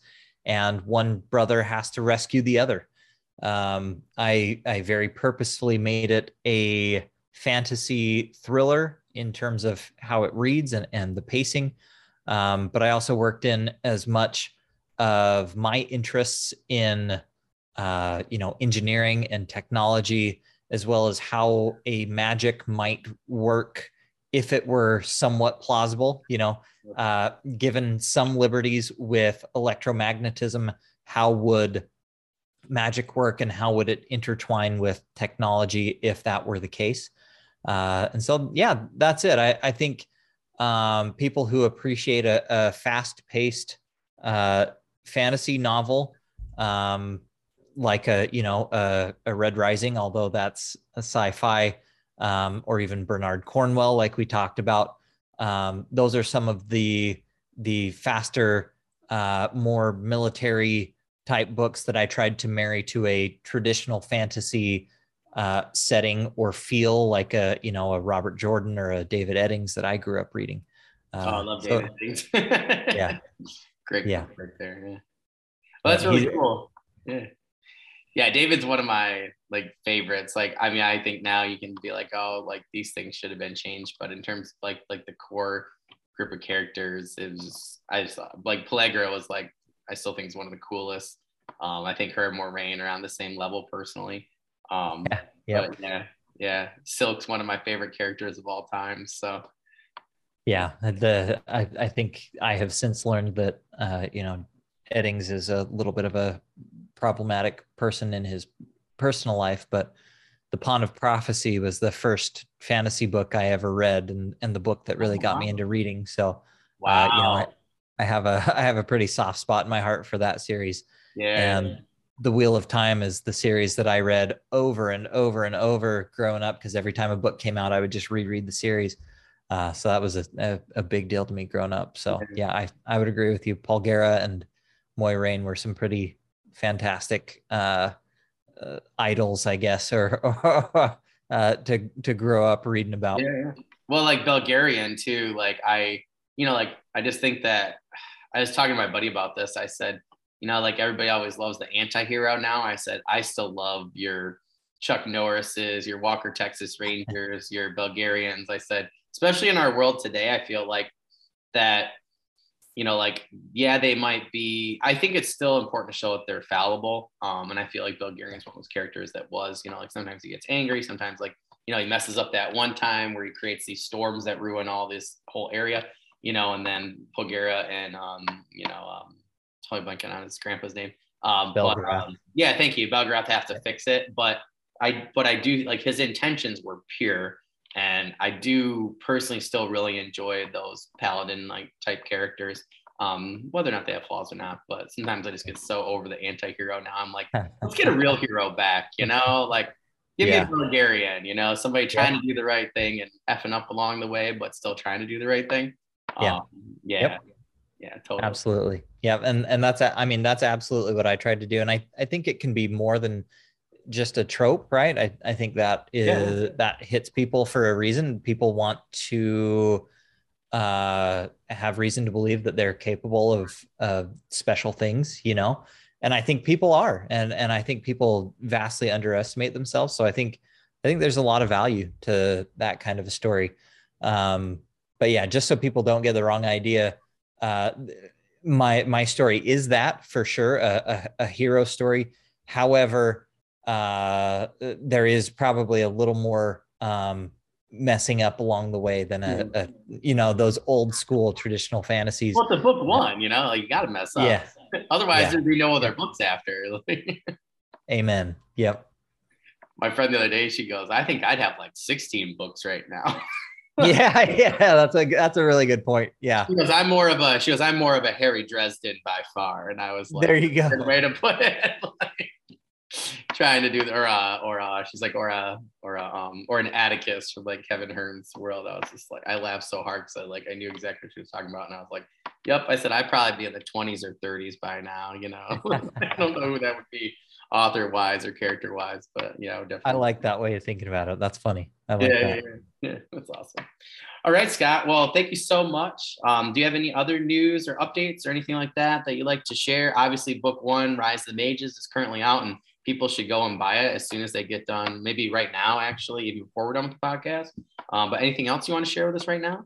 and one brother has to rescue the other. Um, I I very purposefully made it a fantasy thriller in terms of how it reads and, and the pacing. Um, but I also worked in as much of my interests in uh, you know engineering and technology as well as how a magic might work if it were somewhat plausible you know uh, given some liberties with electromagnetism how would magic work and how would it intertwine with technology if that were the case uh, and so yeah that's it. I, I think um, people who appreciate a, a fast-paced uh, fantasy novel um, like a you know a, a, red rising although that's a sci-fi um, or even bernard cornwell like we talked about um, those are some of the the faster uh, more military type books that I tried to marry to a traditional fantasy uh, setting or feel like a you know a Robert Jordan or a David Eddings that I grew up reading. Uh, oh, I love David so, Eddings. yeah, great. Yeah, right there. Yeah, well, that's really cool. Yeah, yeah. David's one of my like favorites. Like, I mean, I think now you can be like, oh, like these things should have been changed, but in terms of like like the core group of characters, it was I just like Polgara was like I still think is one of the coolest. Um, I think her and Moiraine are on the same level personally. Um, yeah, yep. yeah, yeah. Silk's one of my favorite characters of all time. So, yeah, the I, I think I have since learned that uh, you know Eddings is a little bit of a problematic person in his personal life, but the Pawn of Prophecy was the first fantasy book I ever read, and and the book that really got me into reading. So, wow. Uh, you know, I, I have a I have a pretty soft spot in my heart for that series. Yeah. And The Wheel of Time is the series that I read over and over and over growing up because every time a book came out, I would just reread the series. Uh, so that was a, a, a, big deal to me growing up. So yeah, I, I would agree with you. Polgara and Moiraine were some pretty fantastic uh, uh, idols, I guess, or, or uh, to to grow up reading about. Yeah, yeah. Well, like Belgarion too. Like I, you know, like I just think that I was talking to my buddy about this. I said, you know, like everybody always loves the anti-hero now. I said, I still love your Chuck Norris's, your Walker Texas Rangers, your Belgarions. I said, especially in our world today, I feel like that you know, like, yeah, they might be, I think it's still important to show that they're fallible. Um, and I feel like Belgarion's one of those characters that was, you know, like sometimes he gets angry, sometimes like, you know, he messes up that one time where he creates these storms that ruin all this whole area, you know, and then Polgara and, um, you know, um, totally blanking on his grandpa's name. Um, but, um, yeah, thank you. Belgarath have to fix it, but I, but I do like his intentions were pure and I do personally still really enjoy those paladin like type characters. Um, whether or not they have flaws or not, but sometimes I just get so over the anti-hero now. I'm like, let's get a real hero back, you know, like give yeah. me a Belgarion, you know, somebody trying to do the right thing and effing up along the way, but still trying to do the right thing. Yeah. Um, yeah. Yep. Yeah, totally. Absolutely. Yeah. And, and that's, I mean, that's absolutely what I tried to do. And I, I think it can be more than, just a trope, right? I, I think that is yeah. that hits people for a reason. People want to uh, have reason to believe that they're capable of uh, special things, you know. And I think people are, and and I think people vastly underestimate themselves. So I think I think there's a lot of value to that kind of a story. Um, but yeah, just so people don't get the wrong idea, uh, my my story is that for sure a, a, a hero story. However, uh, there is probably a little more um, messing up along the way than a, a, you know those old school traditional fantasies. Well, the book one, you know, like you got to mess up. Yeah. Otherwise, yeah. there'd be no other books after. Amen. Yep. My friend the other day, she goes, "I think I'd have like 16 books right now." yeah, yeah, that's a that's a really good point. Yeah, because I'm more of a she goes, I'm more of a Harry Dresden by far, and I was like, there you go, way to put it. like, trying to do or uh or uh she's like or uh or uh, um or an Atticus from like Kevin Hearne's world. I was just like I laughed so hard because I like I knew exactly what she was talking about and I was like, Yep, I said I'd probably be in the 20s or 30s by now, you know. I don't know who that would be author wise or character wise, but you know, definitely. I like that way of thinking about it. That's funny. Like yeah. Yeah, yeah, that's awesome. All right, Scott. Well, thank you so much. Um, do you have any other news or updates or anything like that that you'd like to share? Obviously, book one, Rise of the Mages, is currently out and people should go and buy it as soon as they get done. Maybe right now, actually, even before we're done with the podcast. Um, but anything else you want to share with us right now?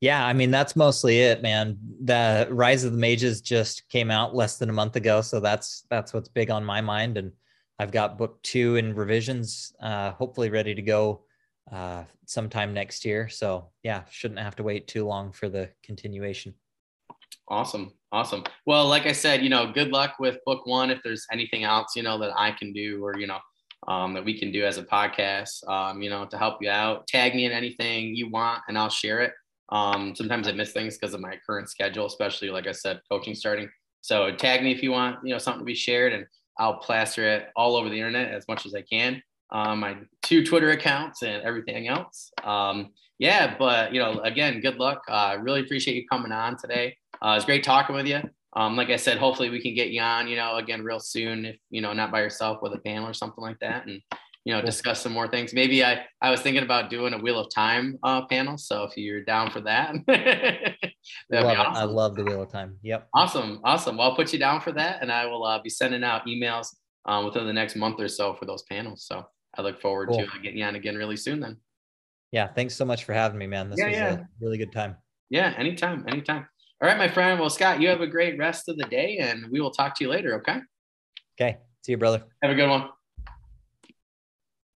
Yeah, I mean that's mostly it, man. The Rise of the Mages just came out less than a month ago, so that's that's what's big on my mind. And I've got book two in revisions, uh, hopefully ready to go uh, sometime next year. So yeah, shouldn't have to wait too long for the continuation. Awesome. Awesome. Well, like I said, you know, good luck with book one. If there's anything else, you know, that I can do or, you know, um, that we can do as a podcast, um, you know, to help you out, tag me in anything you want and I'll share it. Um, sometimes I miss things because of my current schedule, especially like I said, coaching starting. So tag me if you want, you know, something to be shared and I'll plaster it all over the internet as much as I can. Um, my two Twitter accounts and everything else. Um, yeah, but you know, again, good luck. I uh, really appreciate you coming on today. Uh, it's great talking with you. Um, like I said, hopefully we can get you on, you know, again real soon. If you know, not by yourself with a panel or something like that, and you know, discuss some more things. Maybe I I was thinking about doing a Wheel of Time uh, panel. So if you're down for that, that'd love be awesome. I love the Wheel of Time. Yep. Awesome, awesome. Well, I'll put you down for that, and I will uh, be sending out emails um, within the next month or so for those panels. So I look forward cool. to getting you on again really soon. Then. Yeah. Thanks so much for having me, man. This yeah, was yeah. a really good time. Yeah. Anytime. Anytime. All right, my friend. Well, Scott, you have a great rest of the day and we will talk to you later. Okay. Okay. See you, brother. Have a good one.